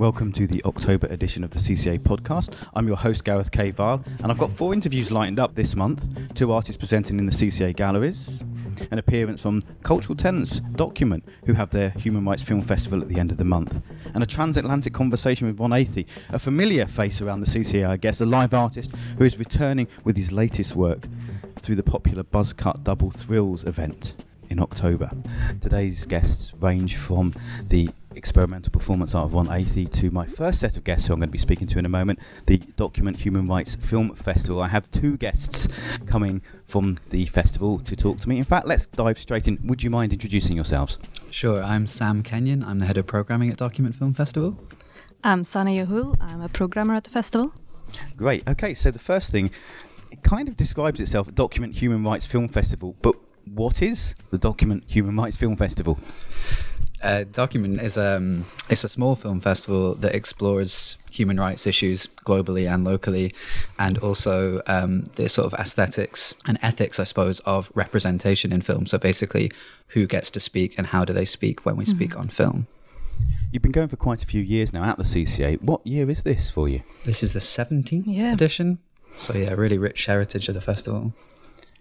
Welcome to the October edition of the CCA podcast. I'm your host, Gareth K. Vile, and I've got four interviews lined up this month. Two artists presenting in the CCA galleries, an appearance from Cultural Tenants Document, who have their Human Rights Film Festival at the end of the month, and a transatlantic conversation with Ron Athey, a familiar face around the CCA, I guess, a live artist who is returning with his latest work through the popular Buzzcut Double Thrills event in October. Today's guests range from the experimental performance art of Ron Athey to my first set of guests who I'm going to be speaking to in a moment, the Document Human Rights Film Festival. I have two guests coming from the festival to talk to me. In fact, let's dive straight in. Would you mind introducing yourselves? Sure, I'm Sam Kenyon. I'm the head of programming at Document Film Festival. I'm Sana Yahul. I'm a programmer at the festival. Great. Okay, so the first thing, it kind of describes itself a Document Human Rights Film Festival, but what is the Document Human Rights Film Festival? Uh, Document is um, it's a small film festival that explores human rights issues globally and locally, and also um, the sort of aesthetics and ethics, I suppose, of representation in film. So basically, who gets to speak and how do they speak when we mm-hmm. speak on film. You've been going for quite a few years now at the CCA. What year is this for you? This is the 17th yeah. edition. So, yeah, really rich heritage of the festival.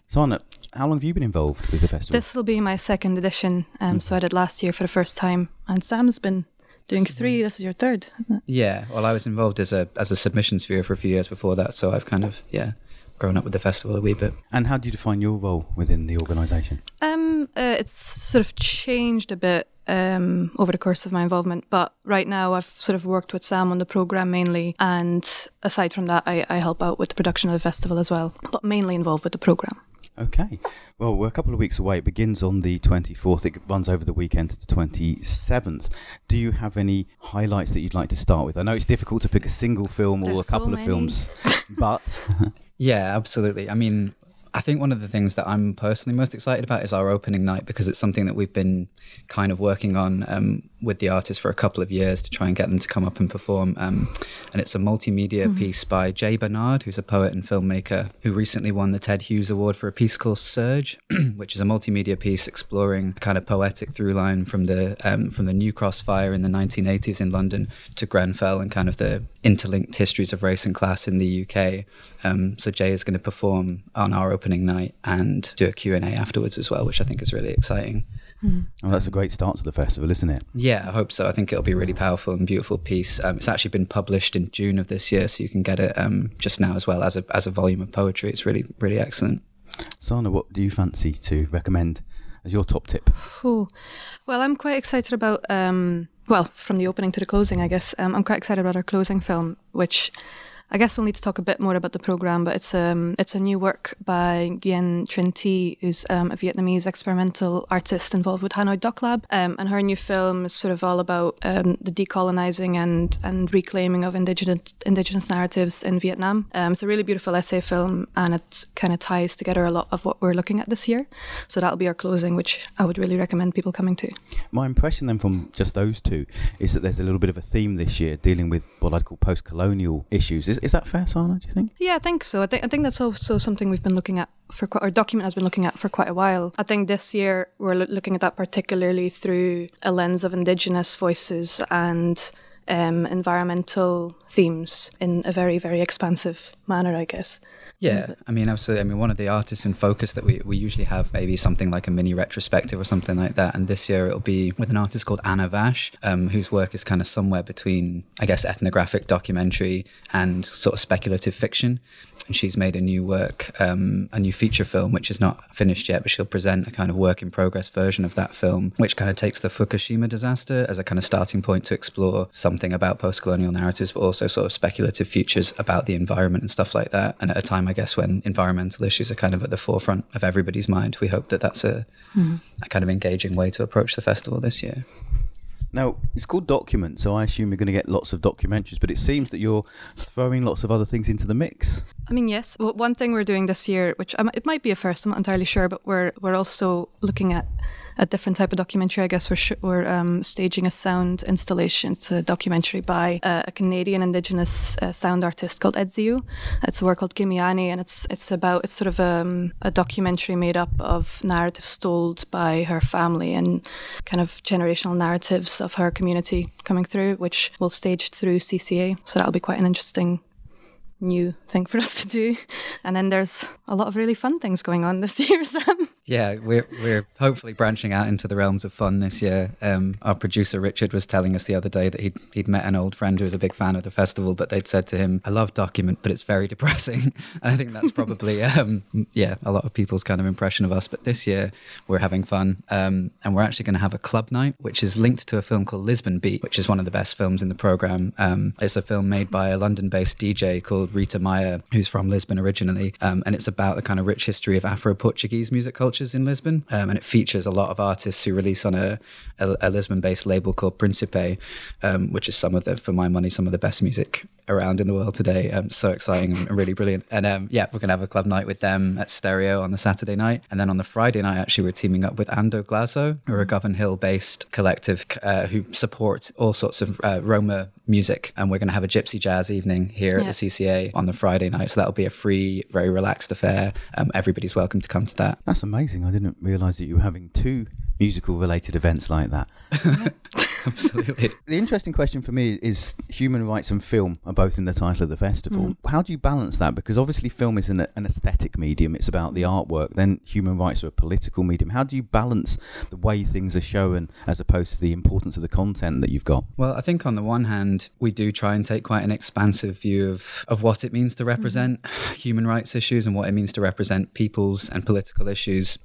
Sana, how long have you been involved with the festival? This will be my second edition. Um, mm-hmm. So I did last year for the first time, and Sam's been doing three. This is your third, isn't it? Yeah. Well, I was involved as a as a submissions viewer for a few years before that, so I've kind of yeah grown up with the festival a wee bit. And how do you define your role within the organisation? Um, uh, it's sort of changed a bit um, over the course of my involvement. But right now, I've sort of worked with Sam on the program mainly, and aside from that, I, I help out with the production of the festival as well, but mainly involved with the program. Okay. Well, we're a couple of weeks away. It begins on the 24th. It runs over the weekend to the 27th. Do you have any highlights that you'd like to start with? I know it's difficult to pick a single film or a couple so of films, but. yeah, absolutely. I mean, I think one of the things that I'm personally most excited about is our opening night because it's something that we've been kind of working on um, with the artist for a couple of years to try and get them to come up and perform. Um, and it's a multimedia mm-hmm. piece by Jay Bernard, who's a poet and filmmaker who recently won the Ted Hughes Award for a piece called Surge, which is a multimedia piece exploring a kind of poetic through line from the um, from the New Cross fire in the 1980s in London to Grenfell and kind of the interlinked histories of race and class in the UK. Um, so Jay is going to perform on our opening night and do a Q&A afterwards as well, which I think is really exciting. Mm. Oh, that's a great start to the festival, isn't it? Yeah, I hope so. I think it'll be a really powerful and beautiful piece. Um, it's actually been published in June of this year, so you can get it um, just now as well as a as a volume of poetry. It's really really excellent. Sana, what do you fancy to recommend as your top tip? Ooh. Well, I'm quite excited about. Um, well, from the opening to the closing, I guess um, I'm quite excited about our closing film, which I guess we'll need to talk a bit more about the program, but it's um it's a new work by Nguyen Trinh Thi, who's um, a Vietnamese experimental artist involved with Hanoi Doc Lab, um, and her new film is sort of all about um, the decolonizing and and reclaiming of indigenous indigenous narratives in Vietnam. Um, it's a really beautiful essay film, and it kind of ties together a lot of what we're looking at this year. So that'll be our closing, which I would really recommend people coming to. My impression then from just those two is that there's a little bit of a theme this year dealing with what I'd call post-colonial issues. Is is that fair, Sana? Do you think? Yeah, I think so. I think I think that's also something we've been looking at for quite, our document has been looking at for quite a while. I think this year we're lo- looking at that particularly through a lens of indigenous voices and um, environmental themes in a very very expansive manner, I guess. Yeah, I mean, absolutely. I mean, one of the artists in focus that we, we usually have maybe something like a mini retrospective or something like that. And this year it'll be with an artist called Ana Vaz, um, whose work is kind of somewhere between, I guess, ethnographic documentary and sort of speculative fiction. And she's made a new work, um, a new feature film, which is not finished yet, but she'll present a kind of work in progress version of that film, which kind of takes the Fukushima disaster as a kind of starting point to explore something about post colonial narratives, but also sort of speculative futures about the environment and stuff like that. And at a time, I guess, when environmental issues are kind of at the forefront of everybody's mind, we hope that that's a, mm. a kind of engaging way to approach the festival this year. Now, it's called Document, so I assume you're going to get lots of documentaries, but it seems that you're throwing lots of other things into the mix. I mean, yes. Well, one thing we're doing this year, which um, it might be a first, I'm not entirely sure, but we're we're also looking at a different type of documentary. I guess we're sh- we're um, staging a sound installation. It's a documentary by uh, a Canadian Indigenous uh, sound artist called Edziu. It's a work called Gimiani, and it's it's about it's sort of um, a documentary made up of narratives told by her family and kind of generational narratives of her community coming through, which will stage through CCA. So that'll be quite an interesting new thing for us to do. And then there's a lot of really fun things going on this year, Sam. Yeah, we're we're hopefully branching out into the realms of fun this year. Um, our producer Richard was telling us the other day that he'd he'd met an old friend who was a big fan of the festival, but they'd said to him, "I love document, but it's very depressing." And I think that's probably um, yeah a lot of people's kind of impression of us. But this year we're having fun, um, and we're actually going to have a club night, which is linked to a film called Lisbon Beat, which is one of the best films in the program. Um, it's a film made by a London-based DJ called Rita Maia, who's from Lisbon originally, um, and it's about the kind of rich history of Afro-Portuguese music cultures in Lisbon, um, and it features a lot of artists who release on a, a, a Lisbon-based label called Principe, um, which is some of the, for my money, some of the best music around in the world today. Um, so exciting and really brilliant. And um, yeah, we're gonna have a club night with them at Stereo on the Saturday night, and then on the Friday night, actually, we're teaming up with Ando Glazo, who are a Govanhill-based collective uh, who support all sorts of uh, Roma music, and we're gonna have a gypsy jazz evening here Yeah. at the CCA on the Friday night. So that'll be a free, very relaxed affair. Um, everybody's welcome to come to that. That's amazing. I didn't realise that you were having two musical related events like that. Absolutely. The interesting question for me is human rights and film are both in the title of the festival. Mm. How do you balance that? Because obviously, film is an, an aesthetic medium, it's about the artwork. Then, human rights are a political medium. How do you balance the way things are shown as opposed to the importance of the content that you've got? Well, I think on the one hand, we do try and take quite an expansive view of, of what it means to represent mm. human rights issues and what it means to represent people's and political issues.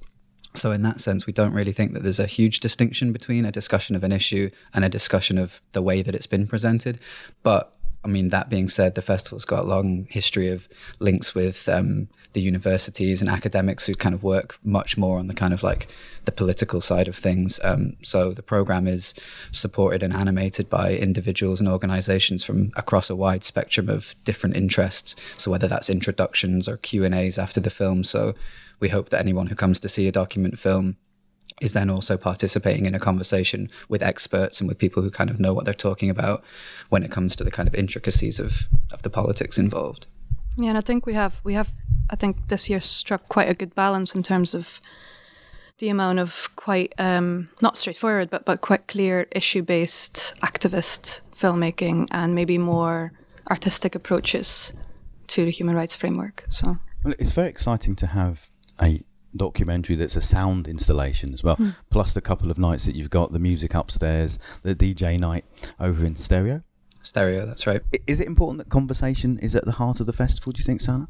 So, in that sense, we don't really think that there's a huge distinction between a discussion of an issue and a discussion of the way that it's been presented. But I mean, that being said, the festival's got a long history of links with um, the universities and academics who kind of work much more on the kind of like the political side of things. Um, so the program is supported and animated by individuals and organizations from across a wide spectrum of different interests. So whether that's introductions or Q and A's after the film. So we hope that anyone who comes to see a document film is then also participating in a conversation with experts and with people who kind of know what they're talking about when it comes to the kind of intricacies of, of the politics involved. Yeah, and I think we have we have I think this year struck quite a good balance in terms of the amount of quite um, not straightforward but but quite clear issue based activist filmmaking and maybe more artistic approaches to the human rights framework. So Well, it's very exciting to have a documentary that's a sound installation as well, hmm. plus the couple of nights that you've got the music upstairs, the DJ night over in stereo. Stereo, that's right. Is it important that conversation is at the heart of the festival? Do you think, Sana?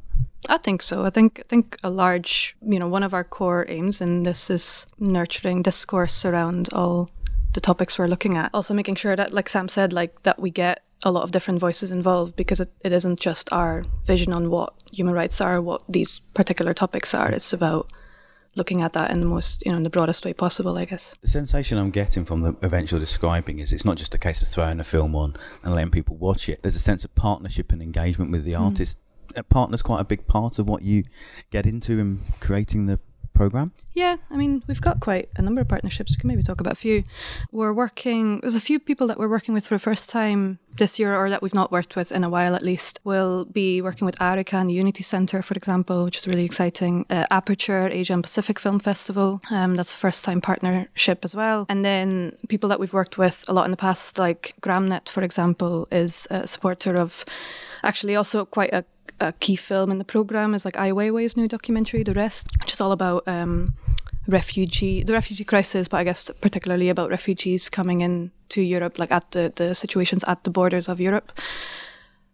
I think so. I think I think a large, you know, one of our core aims in this is nurturing discourse around all the topics we're looking at. Also making sure that, like Sam said, like that we get a lot of different voices involved because it, it isn't just our vision on what human rights are, what these particular topics are. It's about looking at that in the most, you know, in the broadest way possible, I guess. The sensation I'm getting from the events you're describing is it's not just a case of throwing a film on and letting people watch it. There's a sense of partnership and engagement with the mm. artist. A partner's quite a big part of what you get into in creating the program. Yeah, I mean, we've got quite a number of partnerships. We can maybe talk about a few. We're working, there's a few people that we're working with for the first time this year, or that we've not worked with in a while at least. We'll be working with Arika and the Unity Centre, for example, which is really exciting. Uh, Aperture, Asia and Pacific Film Festival, um, that's a first time partnership as well. And then people that we've worked with a lot in the past, like Gramnet, for example, is a supporter of actually also quite a a key film in the program is like Ai Weiwei's new documentary, The Rest, which is all about um, refugee, the refugee crisis, but I guess particularly about refugees coming in to Europe, like at the, the situations at the borders of Europe.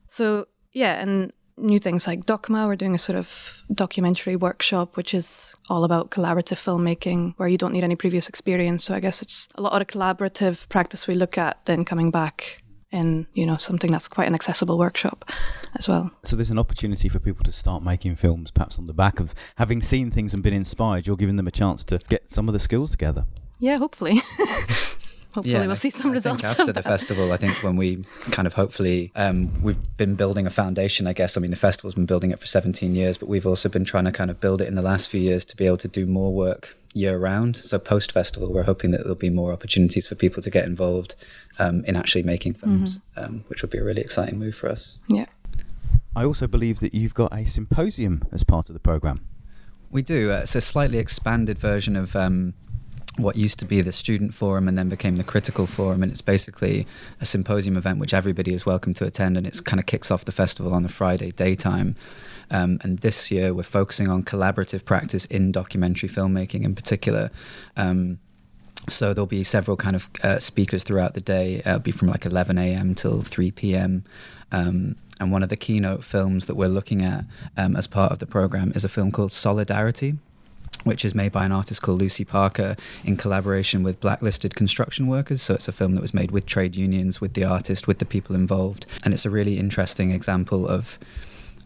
So yeah, and new things like DocMa, we're doing a sort of documentary workshop, which is all about collaborative filmmaking, where you don't need any previous experience. So I guess it's a lot of collaborative practice we look at, then coming back in you know something that's quite an accessible workshop as well. So there's an opportunity for people to start making films, perhaps on the back of having seen things and been inspired. You're giving them a chance to get some of the skills together. Yeah, hopefully. hopefully Yeah, we'll see some I results. Think after the festival, I think when we kind of hopefully um, we've been building a foundation. I guess I mean the festival's been building it for 17 years, but we've also been trying to kind of build it in the last few years to be able to do more work year round. So post festival, we're hoping that there'll be more opportunities for people to get involved um, in actually making films, um, which would be a really exciting move for us. Yeah. I also believe that you've got a symposium as part of the program. We do. Uh, it's a slightly expanded version of um, what used to be the student forum and then became the critical forum. And it's basically a symposium event which everybody is welcome to attend. And it's kind of kicks off the festival on the Friday daytime. Um, and this year we're focusing on collaborative practice in documentary filmmaking in particular. Um, so there'll be several kind of uh, speakers throughout the day. It'll be from like 11 a.m. till 3 p.m. Um, and one of the keynote films that we're looking at um, as part of the program is a film called Solidarity, which is made by an artist called Lucy Parker in collaboration with blacklisted construction workers. So it's a film that was made with trade unions, with the artist, with the people involved. And it's a really interesting example of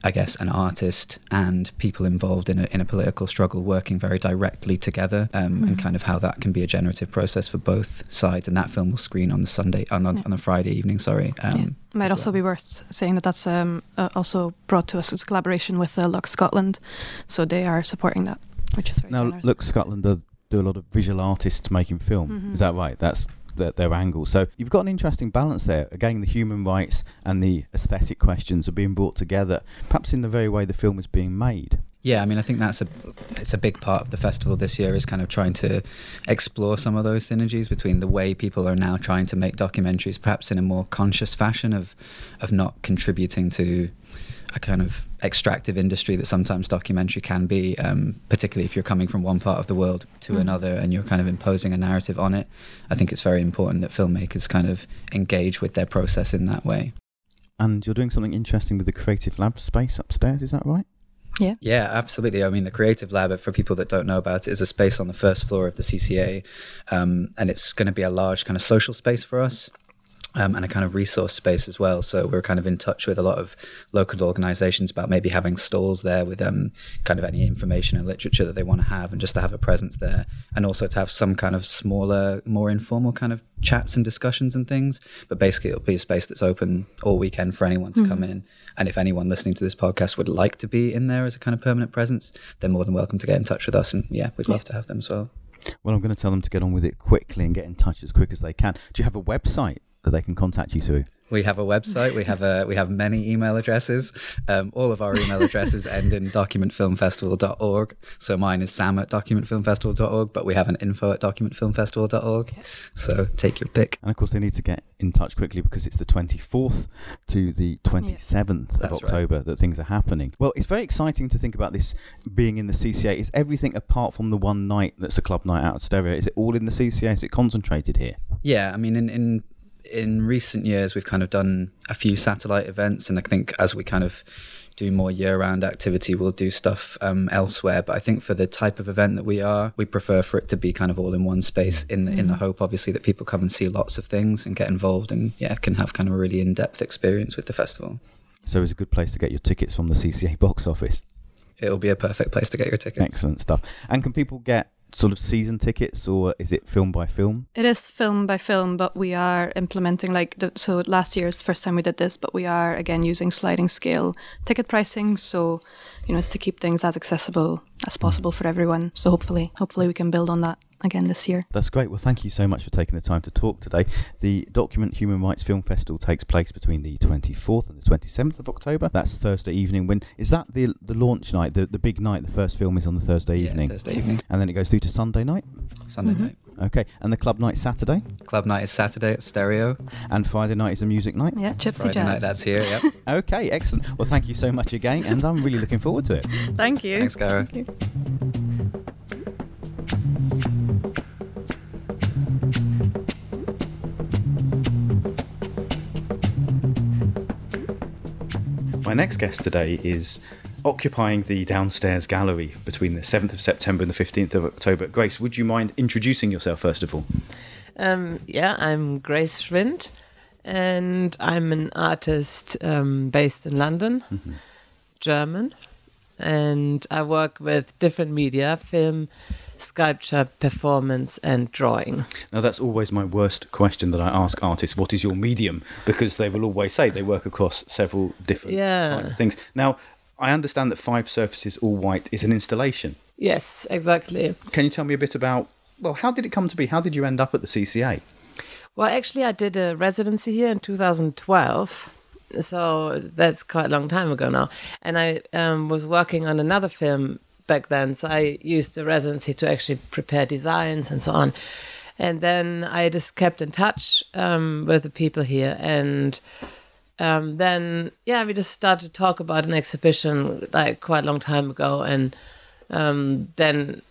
I guess, an artist and people involved in a, in a political struggle working very directly together, um, and kind of how that can be a generative process for both sides. And that film will screen on the Sunday, on, on, Yeah. on the Friday evening. Sorry. Um, yeah. Might also well. be worth saying that that's um, uh, also brought to us as a collaboration with uh, Lux Scotland, so they are supporting that, which is very Now, generous. Lux Scotland do, do a lot of visual artists making film. Mhm. Is that right? That's their, their angle. So you've got an interesting balance there. Again, the human rights and the aesthetic questions are being brought together, perhaps in the very way the film is being made. Yeah, I mean, I think that's a it's a big part of the festival this year is kind of trying to explore some of those synergies between the way people are now trying to make documentaries, perhaps in a more conscious fashion of of not contributing to a kind of extractive industry that sometimes documentary can be, um, particularly if you're coming from one part of the world to Mhm. another and you're kind of imposing a narrative on it. I think it's very important that filmmakers kind of engage with their process in that way. And you're doing something interesting with the creative lab space upstairs. Is that right? yeah. Yeah, absolutely. I mean, the Creative Lab, for people that don't know about it, is a space on the first floor of the CCA, um, and it's going to be a large kind of social space for us. Um, and a kind of resource space as well. So we're kind of in touch with a lot of local organisations about maybe having stalls there with um, kind of any information and literature that they want to have, and just to have a presence there, and also to have some kind of smaller, more informal kind of chats and discussions and things. But basically, it'll be a space that's open all weekend for anyone to come in. And if anyone listening to this podcast would like to be in there as a kind of permanent presence, they're more than welcome to get in touch with us. And yeah, we'd love to have them as well. Well, I'm going to tell them to get on with it quickly and get in touch as quick as they can. Do you have a website that they can contact you through? We have a website. We have a we have many email addresses. Um, all of our email addresses end in documentfilmfestival.org. So mine is sam at documentfilmfestival.org, but we have an info at documentfilmfestival.org. So take your pick. And of course, they need to get in touch quickly because it's the 24th to the 27th of That's right. October that things are happening. Well, it's very exciting to think about this being in the CCA. Is everything apart from the one night that's a club night out at Stereo? Is it all in the CCA? Is it concentrated here? Yeah, I mean, in, in in recent years, we've kind of done a few satellite events, and I think as we kind of do more year-round activity, we'll do stuff um, elsewhere. But I think for the type of event that we are, we prefer for it to be kind of all in one space. In the, in the hope, obviously, that people come and see lots of things and get involved, and yeah, can have kind of a really in-depth experience with the festival. So it's a good place to get your tickets from the CCA box office. It'll be a perfect place to get your tickets. Excellent stuff. And can people get sort of season tickets or is it film by film? It is film by film, but we are implementing like the, so last year's first time we did this, but we are again using sliding scale ticket pricing. So you know, it's to keep things as accessible as possible for everyone. So hopefully, hopefully we can build on that again this year. That's great. Well, thank you so much for taking the time to talk today. The Document Human Rights Film Festival takes place between the 24th and the 27th of October. That's Thursday evening. When is that the the launch night, the, the big night? The first film is on the Thursday Yeah, evening, Thursday evening, and then it goes through to Sunday night. Sunday Mhm. night. Okay, and the club night Saturday, Club night is Saturday at Stereo. and Friday night is a music night. Yeah, Gypsy Friday night, Jazz. that's here. Yep. Okay, excellent. Well, thank you so much again, and I'm really looking forward to it. Thank you. Thanks, Gareth. Thank you. My next guest today is occupying the downstairs gallery between the 7th of September and the 15th of October. Grace, would you mind introducing yourself first of all? Um, yeah, I'm Grace Schwindt, and I'm an artist um, based in London, German, and I work with different media, film, sculpture, performance, and drawing. Now, that's always my worst question that I ask artists what is your medium? Because they will always say they work across several different Yeah. kinds of things. Now, I understand that Five Surfaces All White is an installation. Yes, exactly. Can you tell me a bit about, well, how did it come to be? How did you end up at the CCA? Well, actually, I did a residency here in 2012. So that's quite a long time ago now. And I um, was working on another film back then. So I used the residency to actually prepare designs and so on. And then I just kept in touch um, with the people here. And um, then, yeah, we just started to talk about an exhibition like quite a long time ago. And um, then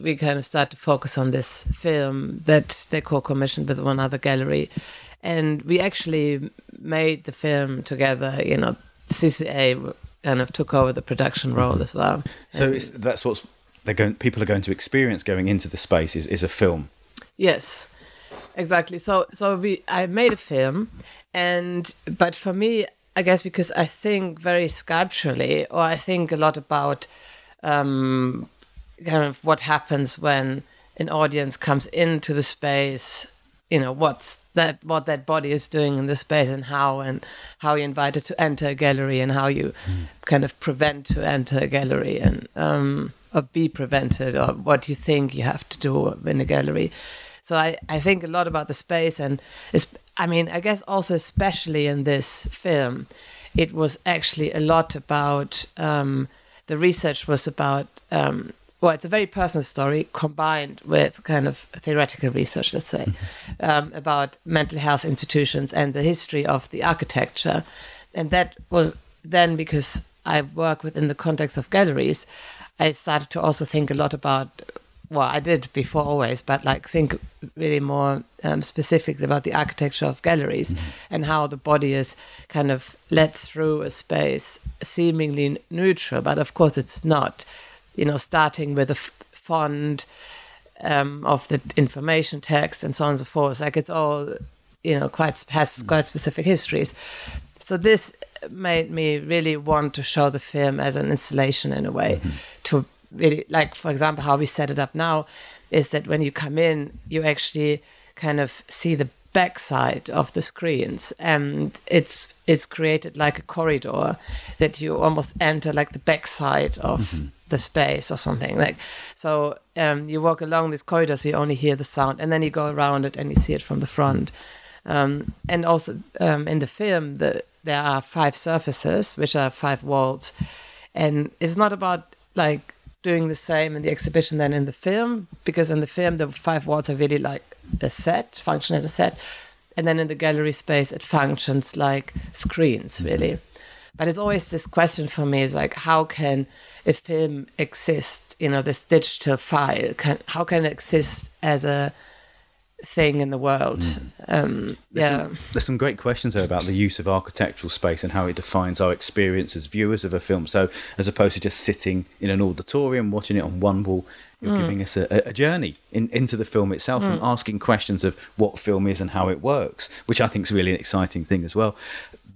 we kind of started to focus on this film that they co-commissioned with one other gallery and we actually made the film together you know cca kind of took over the production role as well So that's what's they're going. People are going to experience going into the space is, is a film. Yes, exactly. So so we I made a film, and but for me, I guess because I think very sculpturally, or I think a lot about um, kind of what happens when an audience comes into the space. You know what's that what that body is doing in the space and how and how you're invited to enter a gallery and how you kind of prevent to enter a gallery and um, or be prevented or what you think you have to do in a gallery. So I, I think a lot about the space and I mean I guess also especially in this film, it was actually a lot about um, the research was about um, well it's a very personal story combined with kind of theoretical research let's say um, about mental health institutions and the history of the architecture. And that was then because I work within the context of galleries I started to also think a lot about well, I did before always, but like think really more um, specifically about the architecture of galleries and how the body is kind of led through a space seemingly neutral, but of course it's not. You know, starting with a f- font um, of the information text and so on and so forth. Like it's all, you know, quite has quite specific histories. So this made me really want to show the film as an installation in a way to really like for example how we set it up now is that when you come in you actually kind of see the backside of the screens and it's it's created like a corridor that you almost enter like the backside of the space or something like so um, you walk along this corridor so you only hear the sound and then you go around it and you see it from the front. Um, and also um, in the film the, there are five surfaces which are five walls and it's not about like doing the same in the exhibition than in the film because in the film the five walls are really like a set function as a set and then in the gallery space it functions like screens mm-hmm. really. But it's always this question for me is like how can a film exist you know this digital file? Can, how can it exist as a thing in the world. Mm. Um There's yeah. some, there's some great questions there about the use of architectural space and how it defines our experience as viewers of a film. So, as opposed to just sitting in an auditorium watching it on one wall, you're mm. giving us a, a journey in, into the film itself and mm. asking questions of what film is and how it works, which I think is really an exciting thing as well.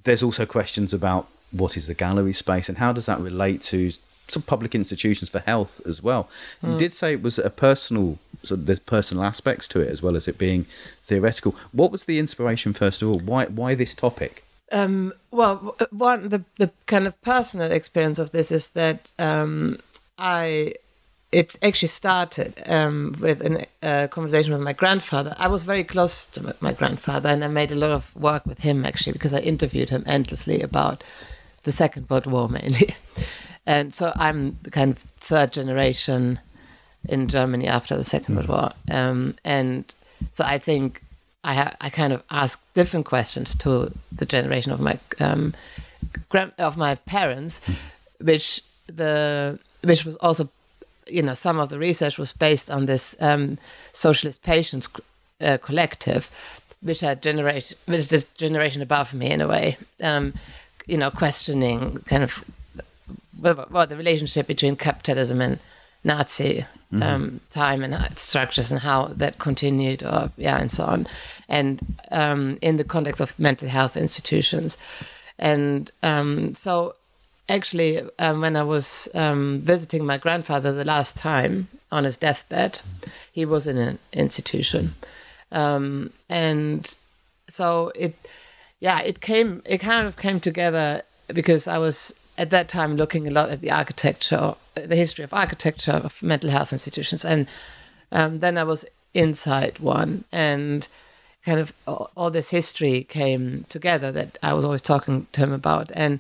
There's also questions about what is the gallery space and how does that relate to some public institutions for health as well. You did say it was a personal, so there's personal aspects to it as well as it being theoretical. What was the inspiration first of all? Why why this topic? Um, well, one the the kind of personal experience of this is that um, I it actually started um, with a uh, conversation with my grandfather. I was very close to my- my grandfather, and I made a lot of work with him actually because I interviewed him endlessly about the Second World War mainly. and so I'm the kind of third generation in Germany after the Second World War, um, and so I think I ha- I kind of ask different questions to the generation of my um, grand- of my parents, which the which was also you know some of the research was based on this um, socialist patients uh, collective, which had generation which is this generation above me in a way, um, you know, questioning kind of well, the relationship between capitalism and Nazi um, time and structures and how that continued, or yeah, and so on, and um, in the context of mental health institutions, and um, so actually, um, when I was um, visiting my grandfather the last time on his deathbed, he was in an institution, um, and so it, yeah, it came, it kind of came together because I was at that time looking a lot at the architecture, the history of architecture of mental health institutions, and um, then I was inside one, and kind of all, all, this history came together that I was always talking to him about, and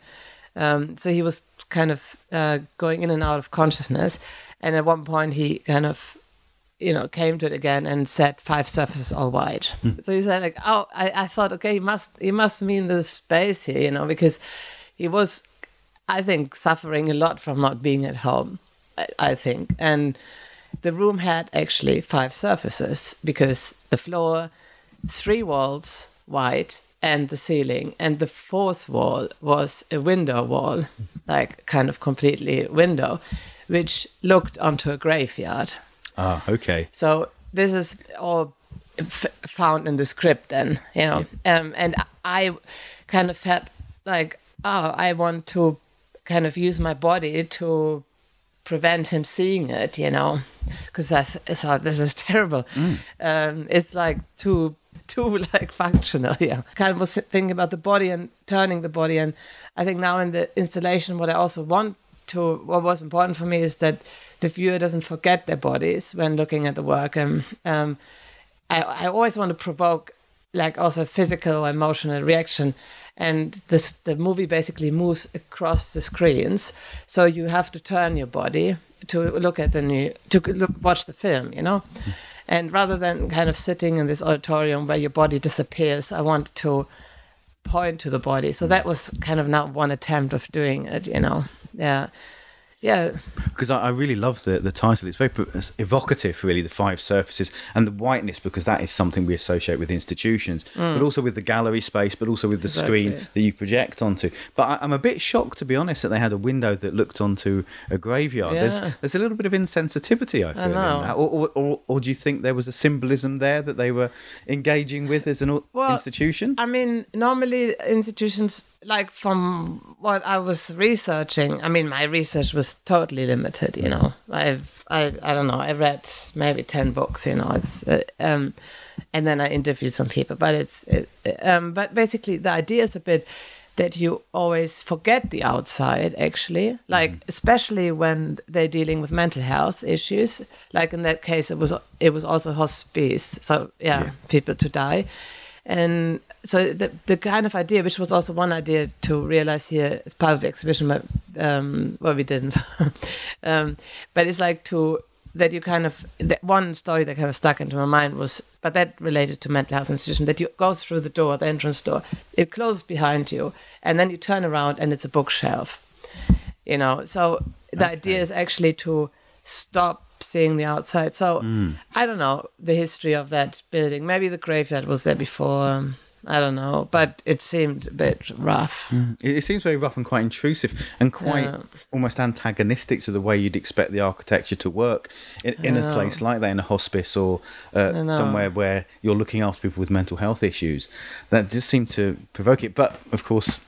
um, so he was kind of uh, going in and out of consciousness, and at one point he kind of you know, came to it again and said five surfaces all white. Mm. So he said like, oh, I, I thought, okay, he must, he must mean the space here, you know, because he was, I think, suffering a lot from not being at home. I, I think, and the room had actually five surfaces because the floor, three walls white, and the ceiling, and the fourth wall was a window wall, like kind of completely window, which looked onto a graveyard. Ah, okay. So this is all f- found in the script, then you know, yeah. um, and I kind of felt like, oh, I want to kind of use my body to prevent him seeing it, you know, because I, th- I, thought this is terrible. Mm. Um, it's like too too like functional. Yeah, kind of was thinking about the body and turning the body, and I think now in the installation, what I also want to, what was important for me is that the viewer doesn't forget their bodies when looking at the work, and um, I, I always want to provoke like also physical or emotional reaction and this the movie basically moves across the screens. So you have to turn your body to look at the new to look watch the film you know? And rather than kind of sitting in this auditorium where your body disappears i want to point to the body. So that was kind of not one attempt of doing it you know? Yeah yeah. Because I, I, really love the, the title. It's very evocative, really, the five surfaces and the whiteness, because that is something we associate with institutions, mm. but also with the gallery space, but also with the exactly. screen that you project onto. But I, am a bit shocked, to be honest, that they had a window that looked onto a graveyard. Yeah. There's, there's a little bit of insensitivity, I feel, I in that. Or, or, or, or, do you think there was a symbolism there that they were engaging with as an well, institution? I mean, normally institutions like from what I was researching, I mean, my research was totally limited. You know, I've I I don't know, I read maybe ten books. You know, it's uh, um, and then I interviewed some people, but it's it, um, but basically the idea is a bit that you always forget the outside actually like mm. especially when they're dealing with mental health issues like in that case it was it was also hospice so yeah, yeah. people to die and so the, the kind of idea, which was also one idea to realize here as part of the exhibition, but um, well, we didn't. um, but it's like to that you kind of that one story that kind of stuck into my mind was, but that related to mental health institution. That you go through the door, the entrance door, it closes behind you, and then you turn around and it's a bookshelf. You know, so the okay. idea is actually to stop seeing the outside. So mm. I don't know the history of that building. Maybe the graveyard was there before. I don't know, but it seemed a bit rough. Mm. It, seems very rough and quite intrusive and quite yeah. almost antagonistic to the way you'd expect the architecture to work in, in a place like that, in a hospice or uh, somewhere where you're looking after people with mental health issues. That just seemed to provoke it. But of course,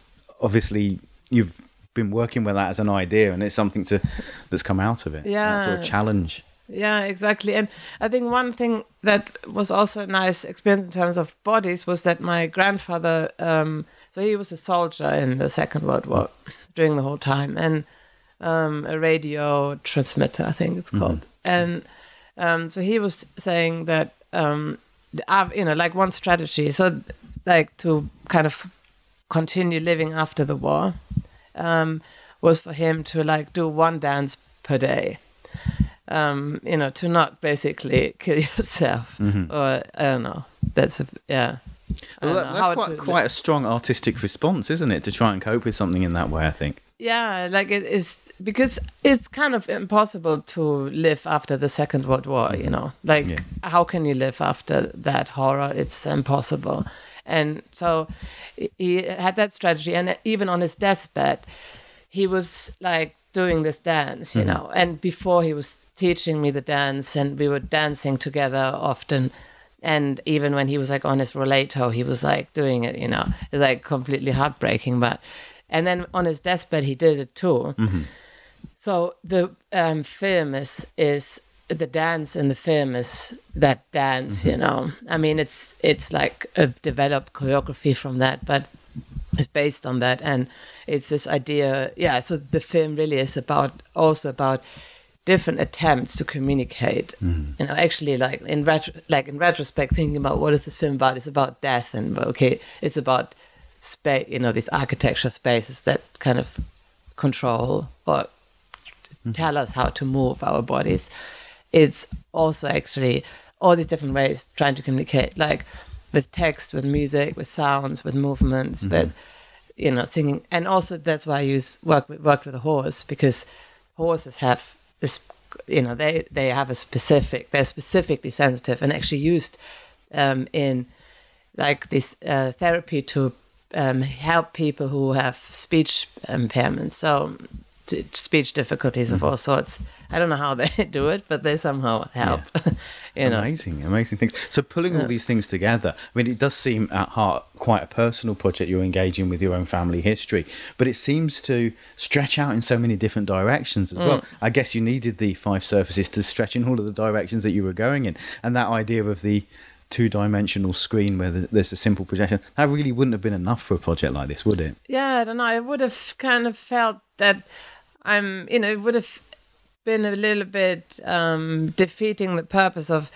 obviously, you've been working with that as an idea, and it's something to that's come out of it. Yeah, that sort of challenge. Yeah, exactly. And I think one thing that was also a nice experience in terms of bodies was that my grandfather, um, so he was a soldier in the Second World War during the whole time, and um, a radio transmitter, I think it's called. Mm-hmm. And um, so he was saying that, um, you know, like one strategy, so like to kind of continue living after the war, um, was for him to like do one dance per day um, you know, to not basically kill yourself, mm-hmm. or I don't know. That's a, yeah. Well, that, that's quite, quite a strong artistic response, isn't it, to try and cope with something in that way? I think. Yeah, like it is because it's kind of impossible to live after the Second World War. You know, like yeah. how can you live after that horror? It's impossible. And so he had that strategy, and even on his deathbed, he was like doing this dance, you mm-hmm. know. And before he was teaching me the dance, and we were dancing together often. And even when he was like on his rollator, he was like doing it, you know. It's like completely heartbreaking, but and then on his deathbed he did it too. So the um, film is is the dance in the film is that dance. You know, I mean, it's it's like a developed choreography from that, but it's based on that, and it's this idea. Yeah, so the film really is about also about different attempts to communicate. Mm. You know, actually, like in retro, like in retrospect, thinking about what is this film about? It's about death, and okay, it's about space. You know, these architecture spaces that kind of control or mm-hmm. tell us how to move our bodies. It's also actually all these different ways trying to communicate, like with text, with music, with sounds, with movements, mm-hmm. with you know singing, and also that's why I use work with, worked with a horse because horses have this, you know, they they have a specific, they're specifically sensitive and actually used um, in like this uh, therapy to um, help people who have speech impairments. So speech difficulties of mm. all sorts. I don't know how they do it, but they somehow help. you know. Amazing, amazing things. So pulling all these things together, I mean, it does seem at heart quite a personal project you're engaging with your own family history, but it seems to stretch out in so many different directions as well. Mm. I guess you needed the five surfaces to stretch in all of the directions that you were going in, and that idea of the two-dimensional screen where there's a simple projection that really wouldn't have been enough for a project like this, would it? yeah, I don't know. I would have kind of felt that I'm, you know, it would have been a little bit um, defeating the purpose of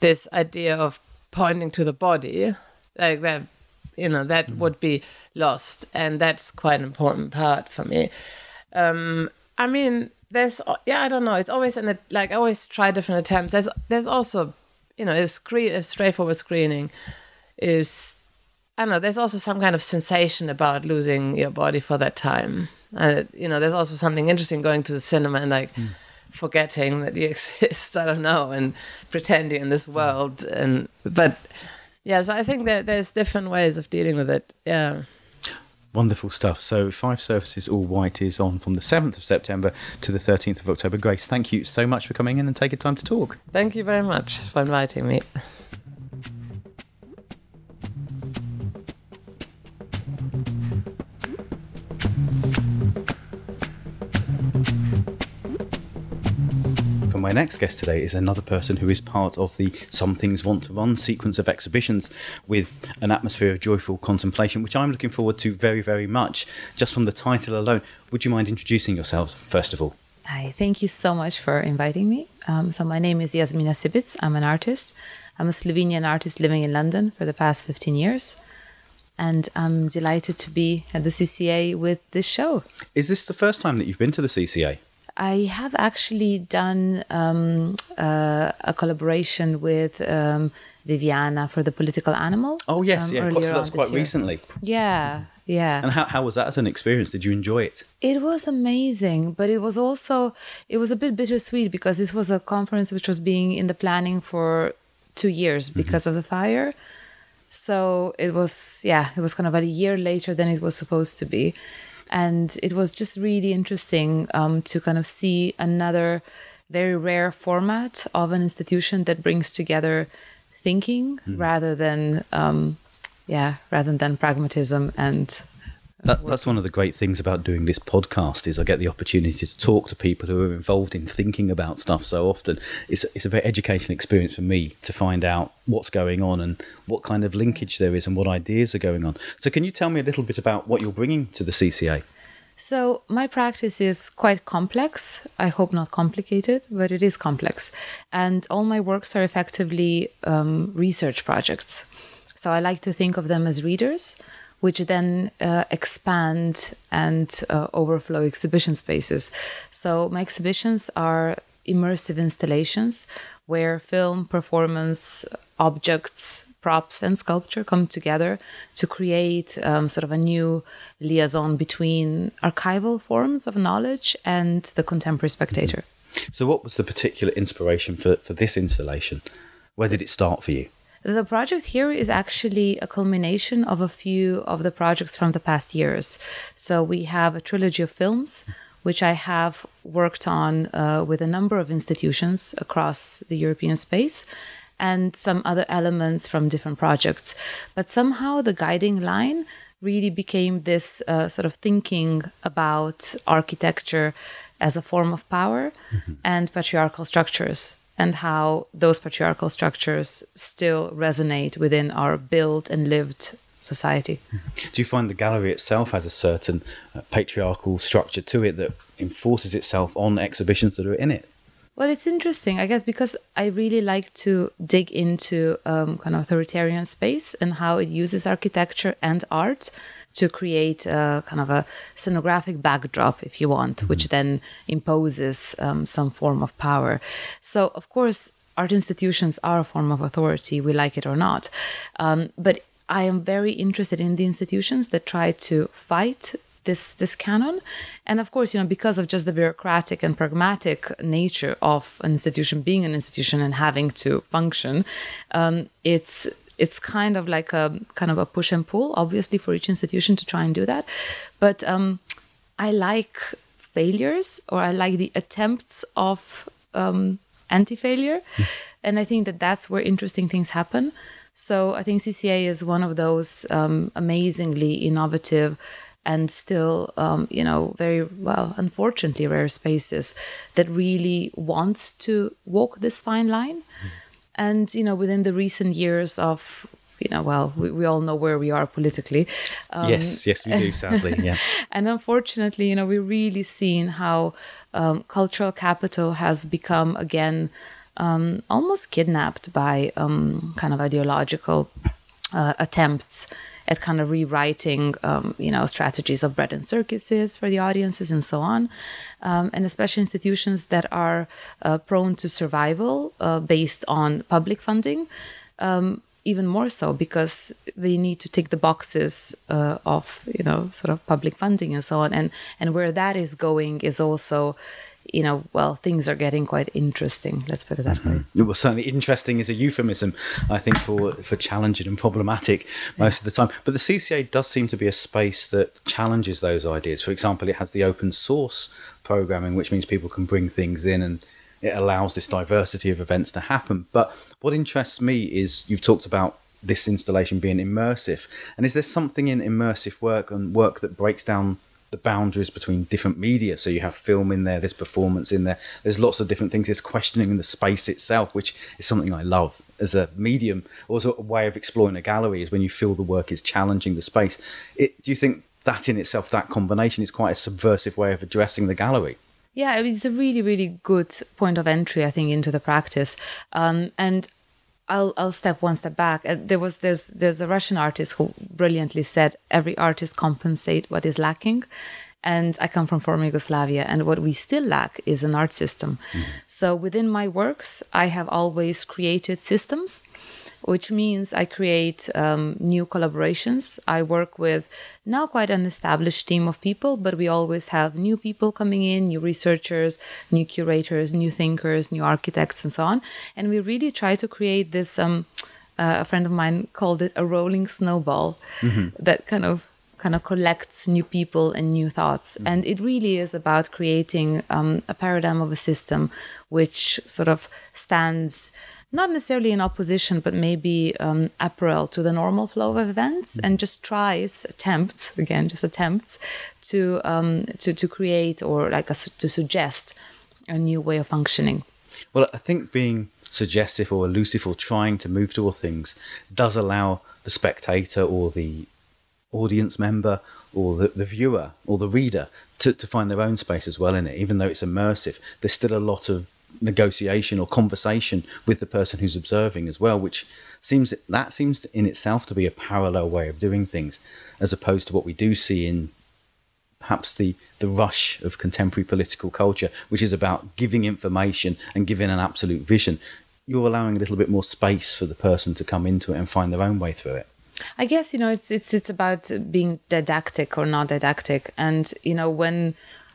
this idea of pointing to the body, like that. You know, that would be lost, and that's quite an important part for me. Um, I mean, there's, yeah, I don't know. It's always in a, like I always try different attempts. There's, there's also, you know, a screen, a straightforward screening is I don't know. There's also some kind of sensation about losing your body for that time. Uh, you know, there's also something interesting going to the cinema and like forgetting that you exist. I don't know, and pretending in this world. And but yeah, so I think that there's different ways of dealing with it. Yeah. Wonderful stuff. So, Five Surfaces All White is on from the 7th of September to the 13th of October. Grace, thank you so much for coming in and taking time to talk. Thank you very much for inviting me. My next guest today is another person who is part of the Some Things Want to Run sequence of exhibitions with an atmosphere of joyful contemplation, which I'm looking forward to very, very much. Just from the title alone, would you mind introducing yourselves, first of all? Hi, thank you so much for inviting me. Um, so, my name is Jasmina Cibic. I'm an artist. I'm a Slovenian artist living in London for the past 15 years. And I'm delighted to be at the CCA with this show. Is this the first time that you've been to the CCA? I have actually done um, uh, a collaboration with um, Viviana for the political animal. Oh, yes, um, yeah. So that's quite year. recently. Yeah, yeah. And how, how was that as an experience? Did you enjoy it? It was amazing, but it was also it was a bit bittersweet because this was a conference which was being in the planning for two years because of the fire. So it was yeah, it was kind of a year later than it was supposed to be, and it was just really interesting um, to kind of see another very rare format of an institution that brings together thinking rather than um, yeah rather than pragmatism and That, that's one of the great things about doing this podcast is I get the opportunity to talk to people who are involved in thinking about stuff so often. It's, it's a very educational experience for me to find out what's going on and what kind of linkage there is and what ideas are going on. So can you tell me a little bit about what you're bringing to the CCA? So, my practice is quite complex. I hope not complicated, but it is complex. And all my works are effectively um, research projects. So, I like to think of them as readers, which then uh, expand and uh, overflow exhibition spaces. So, my exhibitions are immersive installations where film, performance, objects, props and sculpture come together to create um, sort of a new liaison between archival forms of knowledge and the contemporary spectator. So what was the particular inspiration for, for this installation? Where did it start for you? The project here is actually a culmination of a few of the projects from the past years. So we have a trilogy of films, which I have worked on uh, with a number of institutions across the European space, and some other elements from different projects. But somehow the guiding line really became this uh, sort of thinking about architecture as a form of power and patriarchal structures and how those patriarchal structures still resonate within our built and lived society. Do you find the gallery itself has a certain uh, patriarchal structure to it that enforces itself on exhibitions that are in it? Well, it's interesting, I guess, because I really like to dig into um, kind of authoritarian space and how it uses architecture and art to create a kind of a scenographic backdrop, if you want, mm-hmm. which then imposes um, some form of power. So, of course, art institutions are a form of authority, we like it or not. Um, but I am very interested in the institutions that try to fight this this canon and of course you know because of just the bureaucratic and pragmatic nature of an institution being an institution and having to function um, it's it's kind of like a kind of a push and pull obviously for each institution to try and do that but um, i like failures or i like the attempts of um, anti-failure hmm. and i think that that's where interesting things happen so i think cca is one of those um, amazingly innovative and still, um, you know, very well, unfortunately, rare spaces that really wants to walk this fine line. Mm. And, you know, within the recent years of you know, well, we, we all know where we are politically. Um, yes, yes, we do, sadly, yeah. and unfortunately, you know, we've really seen how um, cultural capital has become again um, almost kidnapped by um, kind of ideological uh, attempts at kind of rewriting, um, you know, strategies of bread and circuses for the audiences and so on, um, and especially institutions that are uh, prone to survival uh, based on public funding. Um, even more so because they need to tick the boxes uh, of you know sort of public funding and so on and and where that is going is also you know, well, things are getting quite interesting. Let's put it that mm-hmm. way. Well, certainly interesting is a euphemism, I think, for for challenging and problematic most yeah. of the time. But the CCA does seem to be a space that challenges those ideas. For example, it has the open source programming, which means people can bring things in and it allows this diversity of events to happen. But what interests me is you've talked about this installation being immersive. And is there something in immersive work and work that breaks down the boundaries between different media. So you have film in there, there's performance in there, there's lots of different things. There's questioning the space itself, which is something I love as a medium, also a way of exploring a gallery is when you feel the work is challenging the space. It, do you think that in itself, that combination, is quite a subversive way of addressing the gallery? Yeah, it's a really, really good point of entry, I think, into the practice. Um, and I'll I'll step one step back. Uh, there was there's there's a Russian artist who brilliantly said every artist compensate what is lacking. And I come from former Yugoslavia, and what we still lack is an art system. Mm. So within my works, I have always created systems which means I create um, new collaborations. I work with now quite an established team of people, but we always have new people coming in, new researchers, new curators, new thinkers, new architects, and so on. And we really try to create this. Um, uh, a friend of mine called it a rolling snowball mm-hmm. that kind of kind of collects new people and new thoughts. Mm-hmm. And it really is about creating um, a paradigm of a system which sort of stands not necessarily in opposition, but maybe um, apparel to the normal flow of events, and just tries, attempts again, just attempts to um, to to create or like a, to suggest a new way of functioning. Well, I think being suggestive or elusive or trying to move toward things does allow the spectator or the audience member or the, the viewer or the reader to, to find their own space as well in it, even though it's immersive. There's still a lot of negotiation or conversation with the person who's observing as well, which seems that seems in itself to be a parallel way of doing things, as opposed to what we do see in perhaps the the rush of contemporary political culture, which is about giving information and giving an absolute vision. You're allowing a little bit more space for the person to come into it and find their own way through it. I guess you know it's it's it's about being didactic or not didactic, and you know when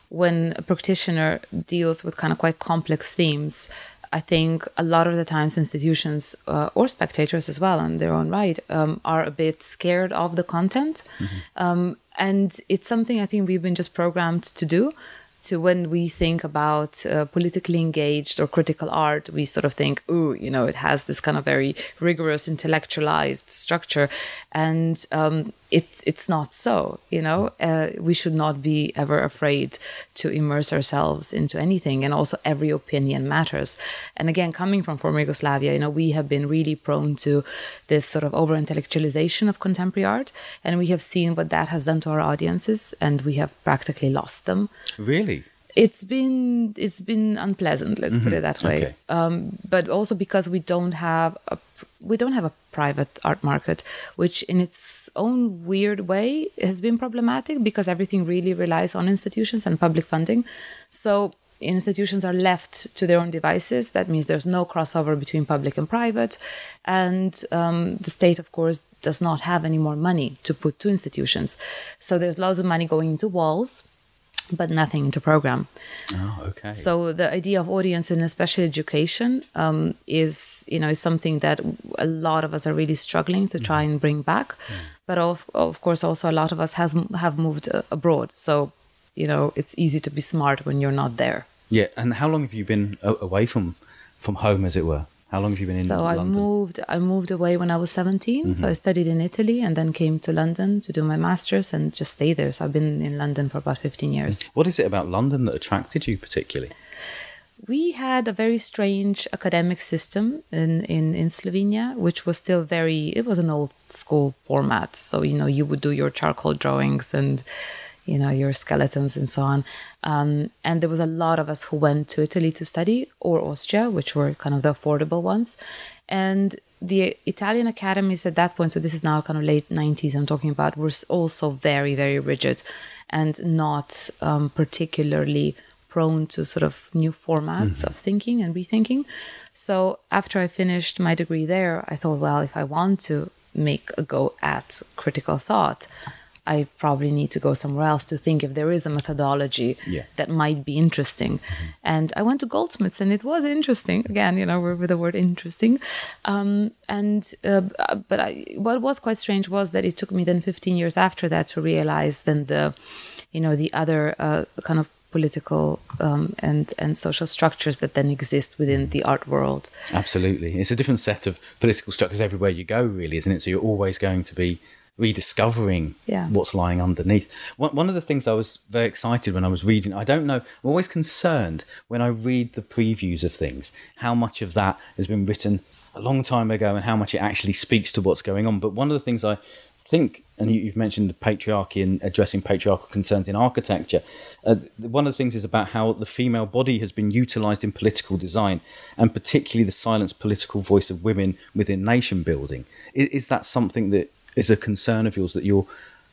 when a practitioner deals with kind of quite complex themes, I think a lot of the times institutions uh, or spectators as well, in their own right, um, are a bit scared of the content. Mm-hmm. Um, and it's something I think we've been just programmed to do. So when we think about uh, politically engaged or critical art, we sort of think, ooh, you know, it has this kind of very rigorous intellectualized structure. And um, it's it's not so you know? Uh, we should not be ever afraid to immerse ourselves into anything and also every opinion matters. And again coming from former yugoslavia you know we have been really prone to this sort of over intellectualization of contemporary art and we have seen what that has done to our audiences and we have practically lost them. Really? it's been it's been unpleasant let's put it that way. Okay. um, but also because we don't have a we don't have a private art market which in its own weird way has been problematic because everything really relies on institutions and public funding. So institutions are left to their own devices. That means there's no crossover between public and private. And um, the state of course does not have any more money to put to institutions. So there's lots of money going into walls but nothing into program. Oh, okay. So the idea of audience and especially education um, is, you know, is something that a lot of us are really struggling to try and bring back. But of, of course, also a lot of us has have moved uh, abroad. So, you know, it's easy to be smart when you're not there. yeah, and how long have you been away from from home, as it were? How long have you been in so I moved. I moved away when I was 17. Mm-hmm. So I studied in Italy and then came to London to do my masters and just stay there. So I've been in London for about 15 years. What is it about London that attracted you particularly? we had a very strange academic system in, in, in Slovenia, which was still very, it was an old school format. So, you know, you would do your charcoal drawings and, you know, your skeletons and so on. Um, and there was a lot of us who went to Italy to study or Austria, which were kind of the affordable ones. And the Italian academies at that point, so this is now kind of late 90s, I'm talking about, were also very, very rigid and not um, particularly prone to sort of new formats of thinking and rethinking. So after I finished my degree there, I thought, well, if I want to make a go at critical thought, I probably need to go somewhere else to think if there is a methodology Yeah. that might be interesting. And I went to Goldsmiths, and it was interesting. Again, you know, we're with the word interesting. Um, and uh, but I, what was quite strange was that it took me then 15 years after that to realize then the, you know, the other uh, kind of political um, and and social structures that then exist within the art world. Absolutely. It's a different set of political structures everywhere you go, really, isn't it? So you're always going to be rediscovering Yeah. what's lying underneath. One, one of the things I was very excited when I was reading, I don't know, I'm always concerned when I read the previews of things, how much of that has been written a long time ago and how much it actually speaks to what's going on. But one of the things I think, and you, you've mentioned the patriarchy and addressing patriarchal concerns in architecture. Uh, one of the things is about how the female body has been utilized in political design, and particularly the silenced political voice of women within nation building. Is, is that something that is a concern of yours that you're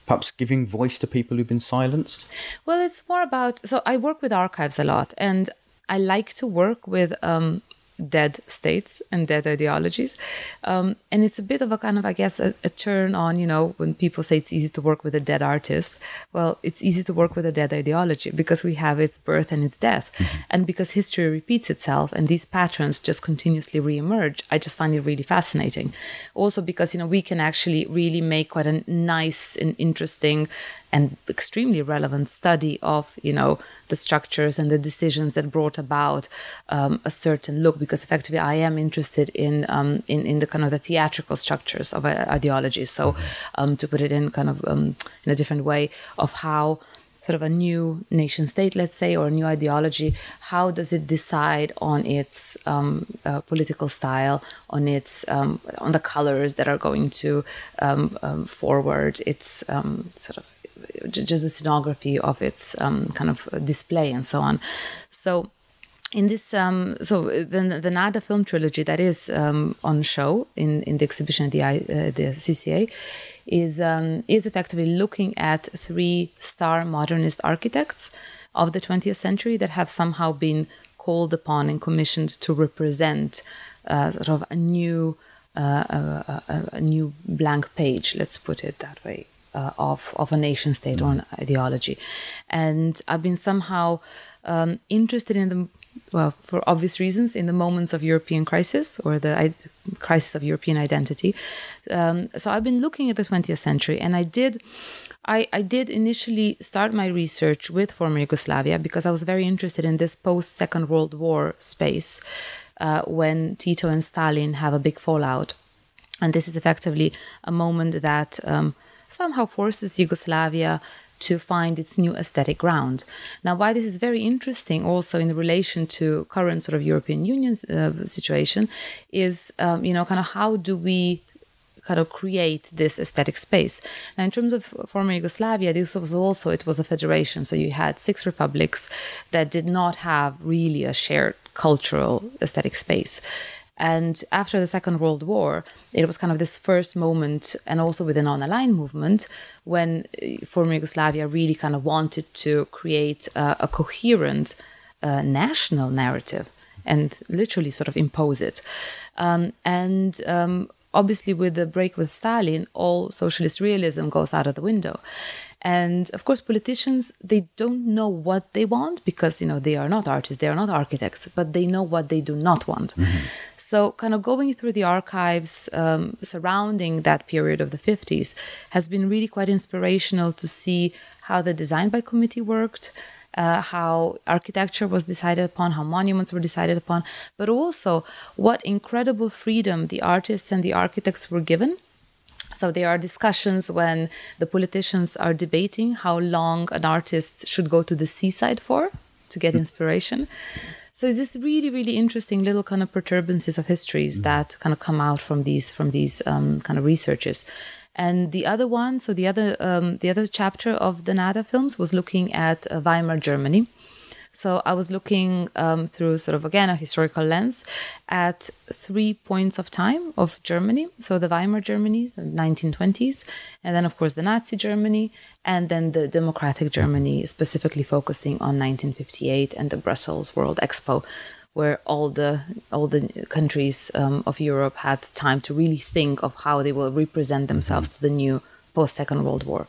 perhaps giving voice to people who've been silenced? Well, it's more about so I work with archives a lot, and I like to work with um, dead states and dead ideologies, um, and it's a bit of a kind of I guess a, a turn on you know when people say it's easy to work with a dead artist. Well, it's easy to work with a dead ideology because we have its birth and its death, and because history repeats itself and these patterns just continuously reemerge. I just find it really fascinating. Also because you know we can actually really make quite a nice and interesting and extremely relevant study of you know the structures and the decisions that brought about um, a certain look because effectively I am interested in um, in in the kind of the theatrical structures of uh, ideologies so um, to put it in kind of um, in a different way of how sort of a new nation state, let's say, or a new ideology, how does it decide on its um, uh, political style, on its um, on the colors that are going to um, um, forward its um, sort of just the scenography of its um, kind of display and so on. So in this um so the the nada film trilogy that is um on show in in the exhibition at the uh, the cca is um is effectively looking at three star modernist architects of the 20th century that have somehow been called upon and commissioned to represent uh, sort of a new uh, a, a, a new blank page let's put it that way uh, of of a nation state or an ideology and i've been somehow um, interested in the well, for obvious reasons, in the moments of European crisis or the I- crisis of European identity. Um, so I've been looking at the 20th century, and I did. I, I did initially start my research with former Yugoslavia because I was very interested in this post Second World War space uh, when Tito and Stalin have a big fallout. And this is effectively a moment that um, somehow forces Yugoslavia to find its new aesthetic ground. Now, why this is very interesting also in relation to current sort of European Union uh, situation is, um, you know, kind of how do we kind of create this aesthetic space. Now, in terms of former Yugoslavia, this was also it was a federation, so you had six republics that did not have really a shared cultural aesthetic space. And after the Second World War, it was kind of this first moment, and also with the non aligned movement, when uh, former Yugoslavia really kind of wanted to create a, a coherent uh, national narrative and literally sort of impose it. Um, and um, obviously, with the break with Stalin, all socialist realism goes out of the window. And of course, politicians, they don't know what they want because, you know, they are not artists, they are not architects, but they know what they do not want. Mm-hmm. So, kind of going through the archives um, surrounding that period of the 50s has been really quite inspirational to see how the design by committee worked. Uh, how architecture was decided upon, how monuments were decided upon, but also what incredible freedom the artists and the architects were given so there are discussions when the politicians are debating how long an artist should go to the seaside for to get inspiration. So it's this really, really interesting little kind of perturbances of histories mm-hmm. that kind of come out from these from these um, kind of researches. And the other one, so the other um, the other chapter of the Nada films was looking at uh, Weimar Germany. So I was looking um, through sort of again a historical lens at three points of time of Germany. So the Weimar Germany, the 1920s, and then of course the Nazi Germany, and then the democratic Germany, specifically focusing on 1958 and the Brussels World Expo where all the all the countries um, of Europe had time to really think of how they will represent themselves to the new post Second World War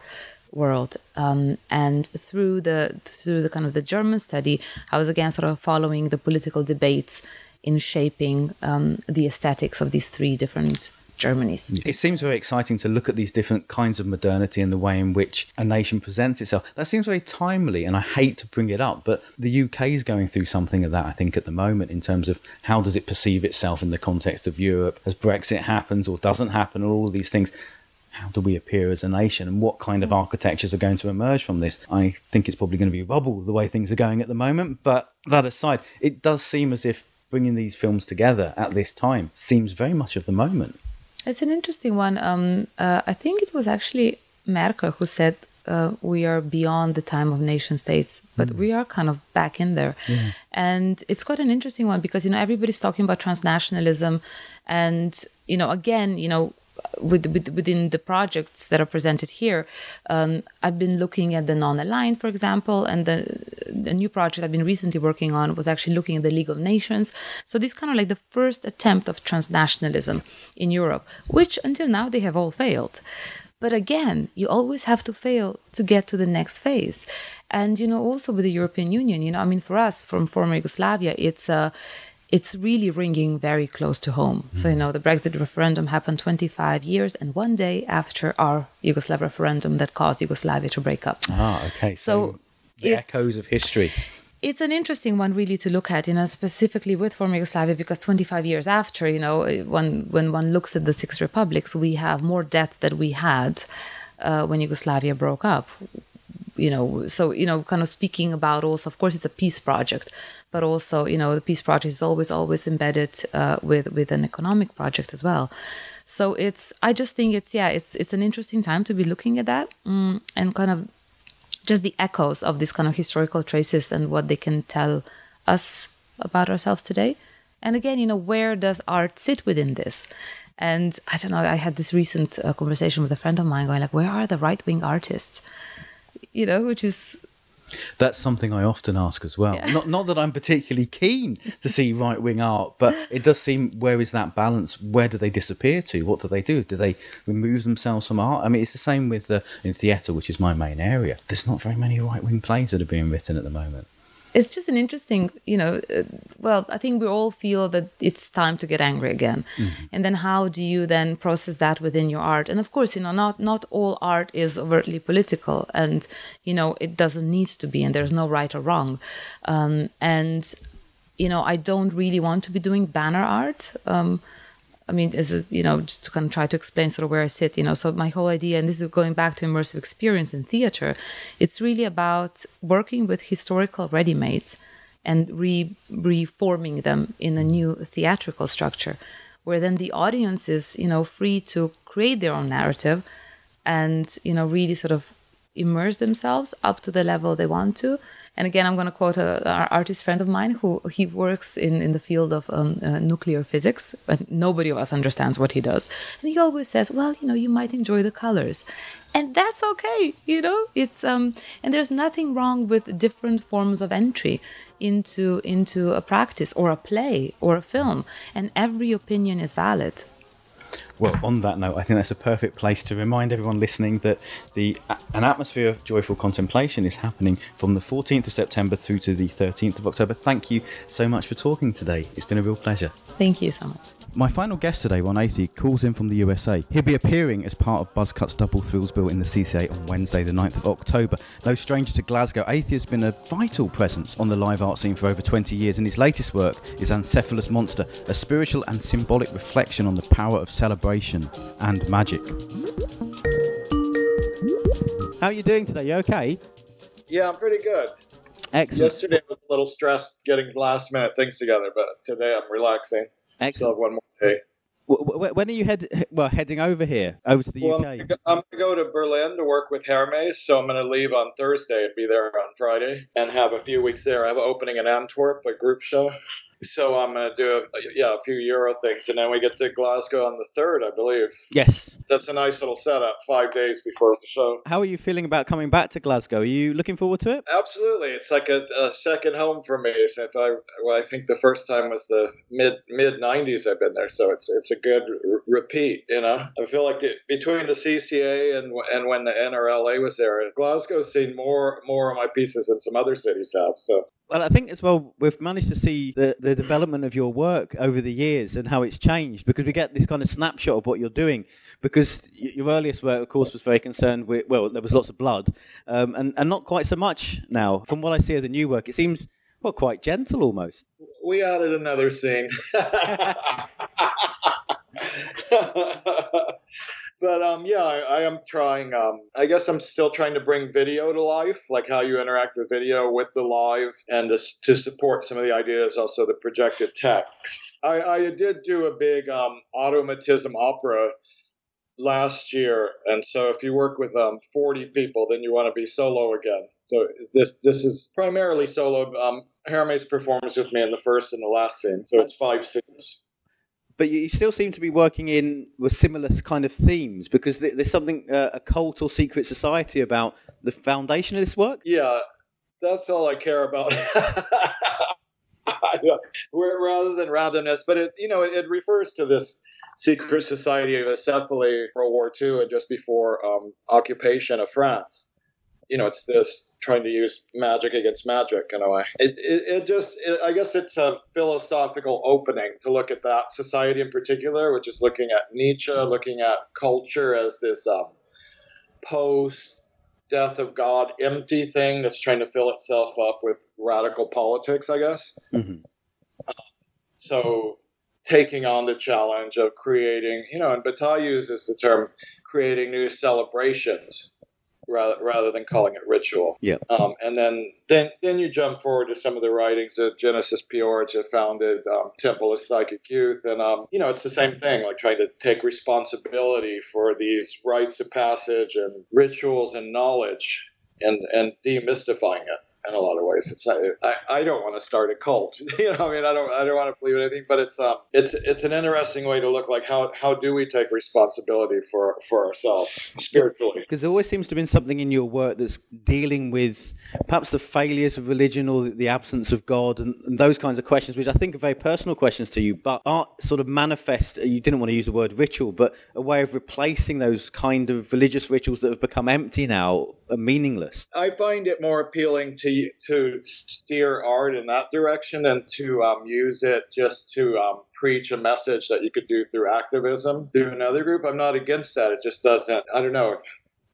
world. Um, and through the through the kind of the German study, I was again sort of following the political debates in shaping um, the aesthetics of these three different Germanys. It seems very exciting to look at these different kinds of modernity and the way in which a nation presents itself. That seems very timely, and I hate to bring it up, but the UK is going through something of that, I think, at the moment in terms of how does it perceive itself in the context of Europe as Brexit happens or doesn't happen, or all these things how do we appear as a nation and what kind of mm. architectures are going to emerge from this? I think it's probably going to be rubble the way things are going at the moment. But that aside, it does seem as if bringing these films together at this time seems very much of the moment. It's an interesting one. Um, uh, I think it was actually Merkel who said uh, we are beyond the time of nation states, but mm. we are kind of back in there. Yeah. And it's quite an interesting one because, you know, everybody's talking about transnationalism. And, you know, again, you know, with, with, within the projects that are presented here, um, I've been looking at the non-aligned, for example, and the, the new project I've been recently working on was actually looking at the League of Nations. So this kind of like the first attempt of transnationalism in Europe, which until now they have all failed. But again, you always have to fail to get to the next phase. And you know, also with the European Union, you know, I mean, for us from former Yugoslavia, it's a it's really ringing very close to home. Mm. So, you know, the Brexit referendum happened 25 years and one day after our Yugoslav referendum that caused Yugoslavia to break up. Ah, okay. So, so the echoes of history. It's an interesting one, really, to look at, you know, specifically with former Yugoslavia, because 25 years after, you know, when, when one looks at the six republics, we have more debt than we had uh, when Yugoslavia broke up you know so you know kind of speaking about also of course it's a peace project but also you know the peace project is always always embedded uh, with with an economic project as well. So it's i just think it's yeah it's it's an interesting time to be looking at that mm, and kind of just the echoes of these kind of historical traces and what they can tell us about ourselves today. And again you know where does art sit within this? And i don't know i had this recent uh, conversation with a friend of mine going like where are the right-wing artists? You know which is that's something I often ask as well. Yeah. Not not that I'm particularly keen to see right wing art, but it does seem where is that balance? Where do they disappear to? What do they do? Do they remove themselves from art? I mean, it's the same with the, in theatre, which is my main area. There's not very many right wing plays that are being written at the moment it's just an interesting, you know, uh, well, I think we all feel that it's time to get angry again. Mm-hmm. And then how do you then process that within your art? And of course, you know, not not all art is overtly political and, you know, it doesn't need to be and there's no right or wrong. Um, and you know, I don't really want to be doing banner art. Um, I mean, as a, you know, just to kind of try to explain sort of where I sit, you know, so my whole idea, and this is going back to immersive experience in theater, it's really about working with historical ready-mades and re- reforming them in a new theatrical structure, where then the audience is, you know, free to create their own narrative and, you know, really sort of immerse themselves up to the level they want to and again, I'm going to quote an artist friend of mine who he works in, in the field of um, uh, nuclear physics, but nobody of us understands what he does. And he always says, well, you know, you might enjoy the colors. And that's okay, you know. It's um, and there's nothing wrong with different forms of entry into into a practice or a play or a film, and every opinion is valid. Well, on that note, I think that's a perfect place to remind everyone listening that the an atmosphere of joyful contemplation is happening from the 14th of September through to the 13th of October. Thank you so much for talking today. It's been a real pleasure. Thank you so much. My final guest today, Ron Athey, calls in from the USA. He'll be appearing as part of Buzzcut's Double Thrills Bill in the CCA on Wednesday, the 9th of October. No stranger to Glasgow, Athey has been a vital presence on the live art scene for over 20 years, and his latest work is Acephalous Monster, a spiritual and symbolic reflection on the power of celebration and magic. How are you doing today? You okay? Yeah, I'm pretty good. Excellent. Yesterday I was a little stressed getting last minute things together, but today I'm relaxing. Excellent. Still have one more w- when are you head well heading over here, over to the Well, UK? I'm gonna go- I'm going to go to Berlin to work with Hermes, so I'm going to leave on Thursday and be there on Friday and have a few weeks there. I have an opening in Antwerp, a group show. So I'm going to do, a, yeah, a few Euro things. And then we get to Glasgow on the 3rd, I believe. Yes. That's a nice little setup, five days before the show. How are you feeling about coming back to Glasgow? Are you looking forward to it? Absolutely, it's like a, a second home for me. So if I, well, I think the first time was the mid mid '90s. I've been there, so it's it's a good r- repeat. You know, I feel like it, between the CCA and and when the NRLA was there, Glasgow's seen more more of my pieces than some other cities have. So Well, I think as well we've managed to see the, the development of your work over the years and how it's changed because we get this kind of snapshot of what you're doing. Because your earliest work, of course, was very concerned with well, there was lots of blood, um, and and not quite so much now. From what I see of the new work, it seems well quite gentle almost. we added another scene. but um, yeah, I, I am trying. Um, I guess I'm still trying to bring video to life, like how you interact with video with the live, and to, to support some of the ideas, also the projected text. I, I did do a big um, automatism opera last year, and so if you work with um, 40 people, then you want to be solo again. So this this is primarily solo. Um, Hermes performs with me in the first and the last scene, so it's five scenes. But you still seem to be working in with similar kind of themes because there's something uh, a cult or secret society about the foundation of this work. Yeah, that's all I care about. Rather than randomness, but it you know it, it refers to this secret society of Acéphale, World War II, and just before um, occupation of France. You know, it's this trying to use magic against magic in a way. It, it, it just, it, I guess it's a philosophical opening to look at that society in particular, which is looking at Nietzsche, looking at culture as this um, post death of God empty thing that's trying to fill itself up with radical politics, I guess. Mhm. So taking on the challenge of creating, you know, and Bataille uses the term creating new celebrations rather, rather than calling it ritual. Yeah. Um, and then, then then you jump forward to some of the writings of Genesis P-Orridge, who founded um, Temple of Psychic Youth, and um, you know it's the same thing, like trying to take responsibility for these rites of passage and rituals and knowledge, and and demystifying it in a lot of ways. It's not, I, I don't want to start a cult, you know. I mean, I don't I don't want to believe in anything, but it's um it's it's an interesting way to look like how how do we take responsibility for for ourselves spiritually. Because there always seems to have been something in your work that's dealing with perhaps the failures of religion or the, absence of God and, and those kinds of questions, which I think are very personal questions to you, but art sort of manifest, you didn't want to use the word ritual, but a way of replacing those kind of religious rituals that have become empty now meaningless. I find it more appealing to to steer art in that direction than to um, use it just to um, preach a message that you could do through activism through another group. I'm not against that. It just doesn't. I don't know.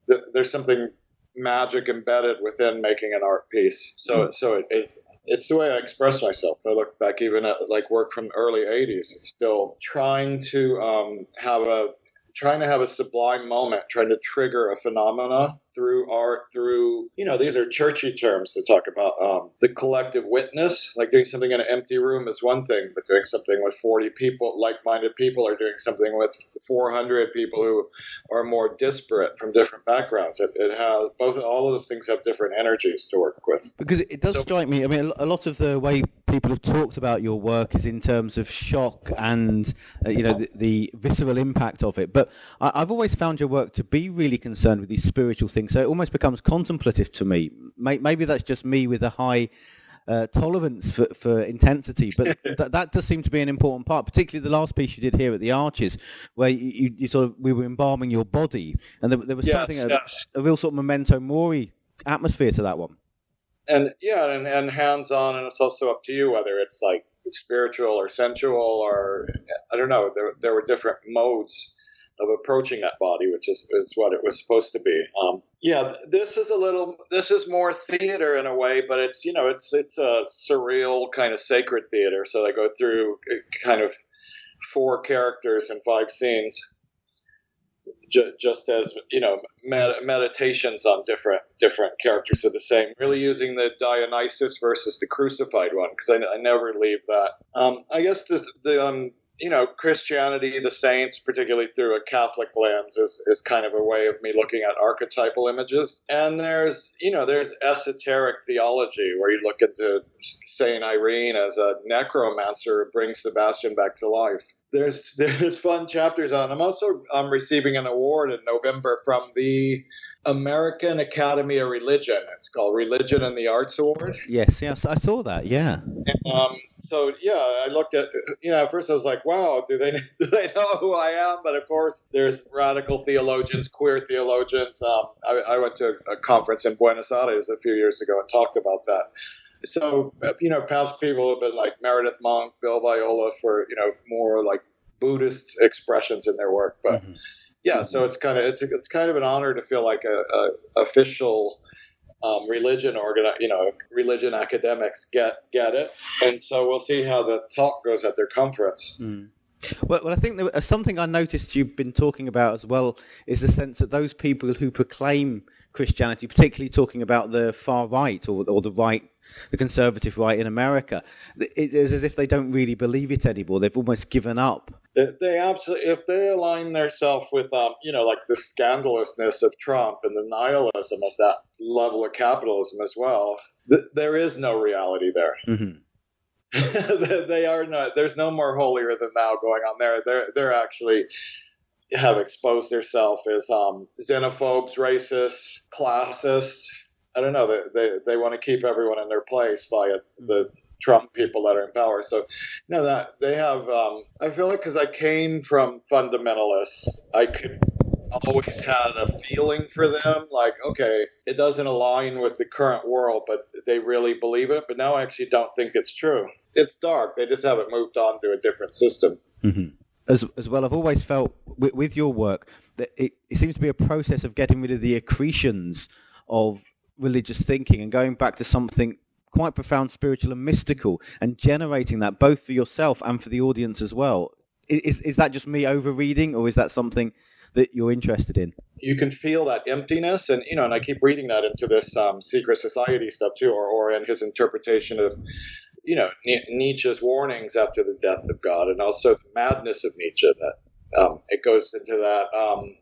Th- There's something magic embedded within making an art piece. So so it, it it's the way I express myself. I look back even at like work from the early '80s. It's still trying to um, have a trying to have a sublime moment, trying to trigger a phenomena through art, through, you know, these are churchy terms to talk about um, the collective witness. Like doing something in an empty room is one thing, but doing something with 40 people, like minded people, or doing something with 400 people who are more disparate from different backgrounds. It, it has both, all of those things have different energies to work with. Because it does so, strike me, I mean, a lot of the way people have talked about your work is in terms of shock and, uh, you know, the, the visceral impact of it. But I, have always found your work to be really concerned with these spiritual things. So it almost becomes contemplative to me. Maybe that's just me with a high uh, tolerance for, for intensity, but th- that does seem to be an important part, particularly the last piece you did here at the Arches, where you, you, you sort of we were embalming your body, and there, there was yes, something yes. A, a, real sort of memento mori atmosphere to that one. And yeah, and, and hands on, and it's also up to you whether it's like spiritual or sensual or I don't know. There there were different modes of approaching that body, which is, is what it was supposed to be. Um, yeah, this is a little, this is more theater in a way, but it's you know, it's it's a surreal kind of sacred theater. So they go through uh, kind of four characters and five scenes, just as you know, med- meditations on different different characters of the same. Really using the Dionysus versus the crucified one because I, I, never leave that. Um, I guess the, the um, you know, Christianity, the saints, particularly through a Catholic lens, is, is kind of a way of me looking at archetypal images. And there's, you know, there's esoteric theology where you look into Saint Irene as a necromancer who brings Sebastian back to life. There's there's fun chapters on. I'm also I'm receiving an award in November from the American Academy of Religion. It's called Religion and the Arts Award. Yes, yes, I saw that. Yeah. And, um, so yeah, I looked at you know at first I was like, wow, do they do they know who I am? But of course, there's radical theologians, queer theologians. Um, I, I went to a conference in Buenos Aires a few years ago and talked about that. So you know, past people have been like Meredith Monk, Bill Viola for you know more like Buddhist expressions in their work, but. Mm-hmm yeah, so it's kind of it's it's kind of an honor to feel like a, a official um, religion organ, you know, religion academics get get it, and so we'll see how the talk goes at their conference. Mm. Well, well, I think there, uh, something I noticed you've been talking about as well is the sense that those people who proclaim Christianity, particularly talking about the far right or, or the right, the conservative right in America, it's as if they don't really believe it anymore. They've almost given up they absolutely, if they align themselves with, um, you know, like the scandalousness of Trump and the nihilism of that level of capitalism as well, th- there is no reality there. Mm-hmm. they are not. There's no more holier than thou going on there. They're they're actually have exposed themselves as um, xenophobes, racists, classists. I don't know. They, they, they want to keep everyone in their place via the Trump people that are in power. So, know, that they have, um, I feel like because I came from fundamentalists, I could always had a feeling for them like, okay, it doesn't align with the current world, but they really believe it. But now I actually don't think it's true. It's dark. They just haven't moved on to a different system. Mm-hmm. As, as well, I've always felt with, with your work that it, it seems to be a process of getting rid of the accretions of religious thinking and going back to something quite profound, spiritual, and mystical, and generating that both for yourself and for the audience as well. Is is that just me overreading, or is that something that you're interested in? You can feel that emptiness, and you know, and I keep reading that into this um, secret society stuff too, or or in his interpretation of you know Nietzsche's warnings after the death of God, and also the madness of Nietzsche. That um, it goes into that. Um,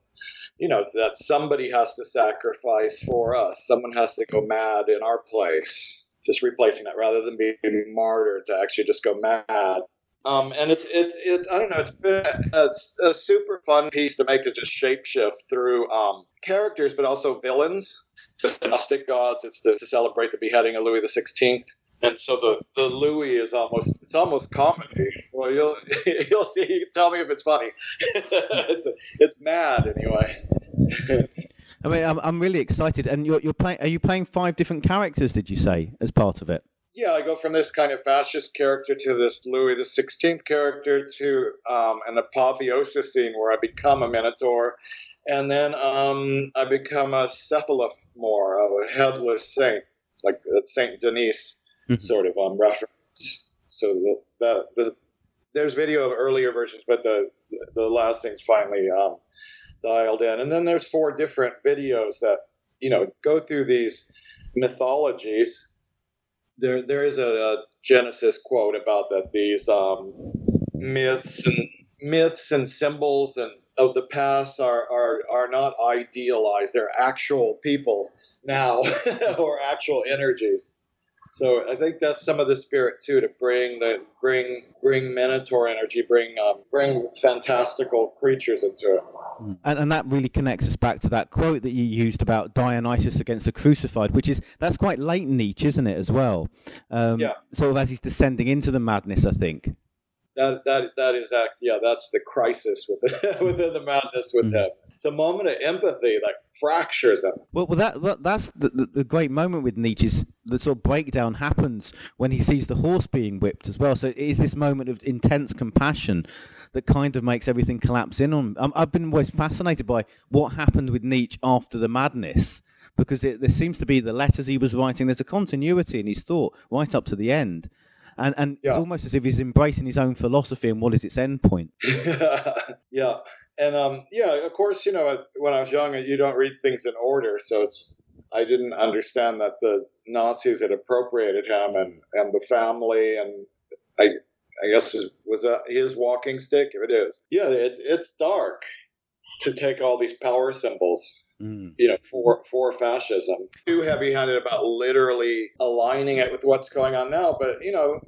you know that somebody has to sacrifice for us. Someone has to go mad in our place just replacing that rather than being martyred to actually just go mad. Um, and it's it's it, I don't know it's been a, a, super fun piece to make to just shapeshift through um, characters, but also villains. Just Gnostic gods. It's to, to celebrate the beheading of Louis the Sixteenth, and so the, the Louis is almost it's almost comedy. Well, you'll you'll see. Tell me if it's funny. it's it's mad anyway. I mean, I'm, I'm really excited. And you're, you're playing. Are you playing five different characters? Did you say as part of it? Yeah, I go from this kind of fascist character to this Louis the Sixteenth character to um, an apotheosis scene where I become a Minotaur, and then um, I become a cephalophore, a headless saint, like Saint Denis. mm-hmm. sort of um, reference. So the, the, the, there's video of earlier versions, but the the last thing's finally um, dialed in. And then there's four different videos that you know go through these mythologies. There there is a, a Genesis quote about that these um, myths and myths and symbols and of the past are, are, are not idealized. They're actual people now or actual energies. So I think that's some of the spirit too to bring the bring bring Minotaur energy, bring um, bring fantastical creatures into it. And, and that really connects us back to that quote that you used about Dionysus against the crucified, which is that's quite late Nietzsche, isn't it, as well? Um, yeah. Sort of as he's descending into the madness, I think that that that is act yeah that's the crisis within within the madness with mm. him it's a moment of empathy that fractures him well, well that, that that's the, the, the, great moment with Nietzsche's the sort of breakdown happens when he sees the horse being whipped as well so it is this moment of intense compassion that kind of makes everything collapse in on um, I've been always fascinated by what happened with Nietzsche after the madness because it, there seems to be the letters he was writing there's a continuity in his thought right up to the end and and yeah. it's almost as if he's embracing his own philosophy and what is its end point. yeah, and um, yeah, of course, you know, when I was young, you don't read things in order, so it's just, I didn't understand that the Nazis had appropriated him and and the family, and I I guess his, was that his walking stick? If it is, yeah, it, it's dark to take all these power symbols Mm. you know, for for fascism. Too heavy-handed about literally aligning it with what's going on now, but you know,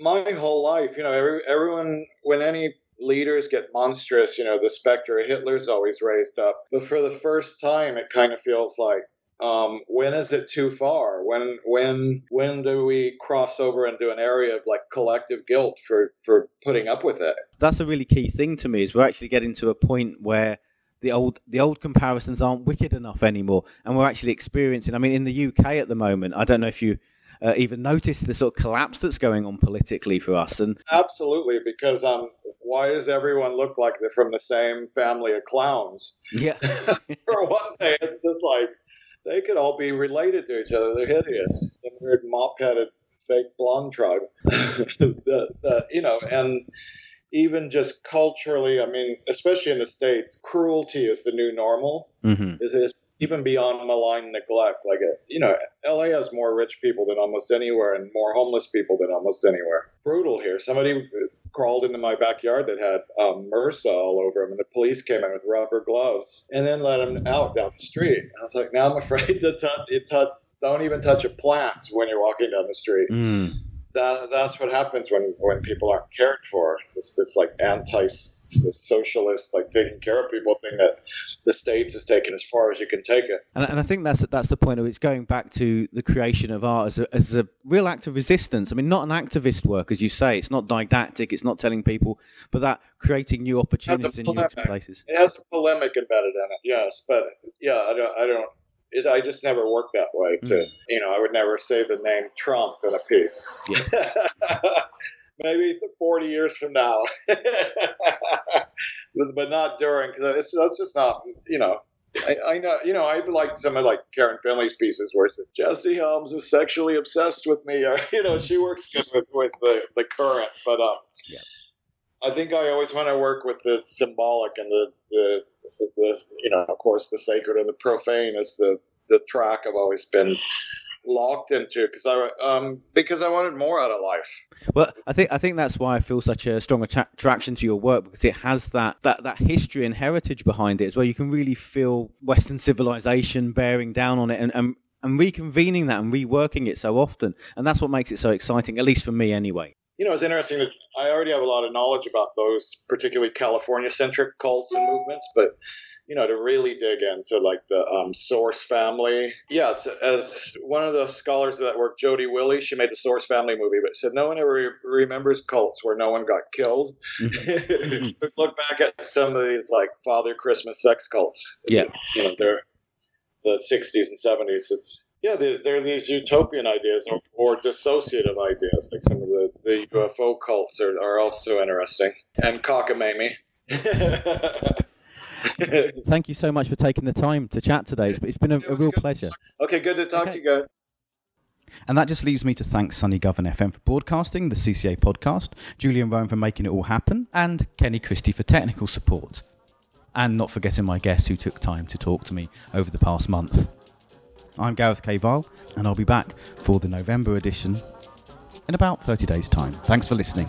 my whole life, you know, every, everyone when any leaders get monstrous, you know, the specter of Hitler's always raised up. But for the first time, it kind of feels like um, when is it too far? When when when do we cross over into an area of like collective guilt for for putting up with it? That's a really key thing to me. Is we're actually getting to a point where the old the old comparisons aren't wicked enough anymore, and we're actually experiencing. I mean, in the UK at the moment, I don't know if you uh, even notice the sort of collapse that's going on politically for us. And absolutely, because um, why does everyone look like they're from the same family of clowns? Yeah. for one thing, it's just like they could all be related to each other. They're hideous. Some weird mop-headed fake blonde tribe. the, the, you know, and even just culturally, I mean, especially in the States, cruelty is the new normal. Mm-hmm. Even beyond malign neglect. Like, a, you know, LA has more rich people than almost anywhere and more homeless people than almost anywhere. Brutal here. Somebody crawled into my backyard that had um, MRSA all over him, and the police came in with rubber gloves and then let him out down the street. I was like, now I'm afraid to touch. don't even touch a plant when you're walking down the street. Mm that, that's what happens when, when people aren't cared for. It's this like anti-socialist, like taking care of people thing that the states has taken as far as you can take it. And, and I think that's that's the point of it's going back to the creation of art as a, as a real act of resistance. I mean, not an activist work, as you say. It's not didactic. It's not telling people, but that creating new opportunities in new places. It has a polemic embedded in it, yes. But yeah, I don't. I don't it, I just never worked that way. To mm. you know, I would never say the name Trump in a piece. Yeah. Maybe 40 years from now, but not during because it's that's just not you know. I, I, know, you know, I like some of like Karen Finley's pieces where it's Jesse Helms is sexually obsessed with me, or you know, she works good with with the the current, but um, yeah. I think I always want to work with the symbolic and the the the you know of course the sacred and the profane is the the track I've always been locked into because I um because I wanted more out of life. Well, I think I think that's why I feel such a strong attraction to your work because it has that that that history and heritage behind it as well. You can really feel Western civilization bearing down on it and. and and reconvening that and reworking it so often, and that's what makes it so exciting, at least for me, anyway you know, it's interesting that I already have a lot of knowledge about those particularly California centric cults and movements, but you know, to really dig into like the um, Source family. Yeah, as one of the scholars of that work, Jodi Wille, she made the Source family movie, but said no one ever re- remembers cults where no one got killed. Mm-hmm. Look back at some of these like Father Christmas sex cults. Yeah, you know, they're the 60s and 70s. It's yeah, there, there are these utopian ideas or, or, dissociative ideas. Like some of the, the UFO cults are, are also interesting, and cockamamie. Thank you so much for taking the time to chat today. It's been a, a real pleasure. Okay, good to talk okay. to you guys. And that just leaves me to thank Sunny Govan FM for broadcasting the CCA podcast, Julian Rome for making it all happen, and Kenny Christie for technical support. And not forgetting my guests who took time to talk to me over the past month. I'm Gareth K. Vile, and I'll be back for the November edition in about 30 days' time. Thanks for listening.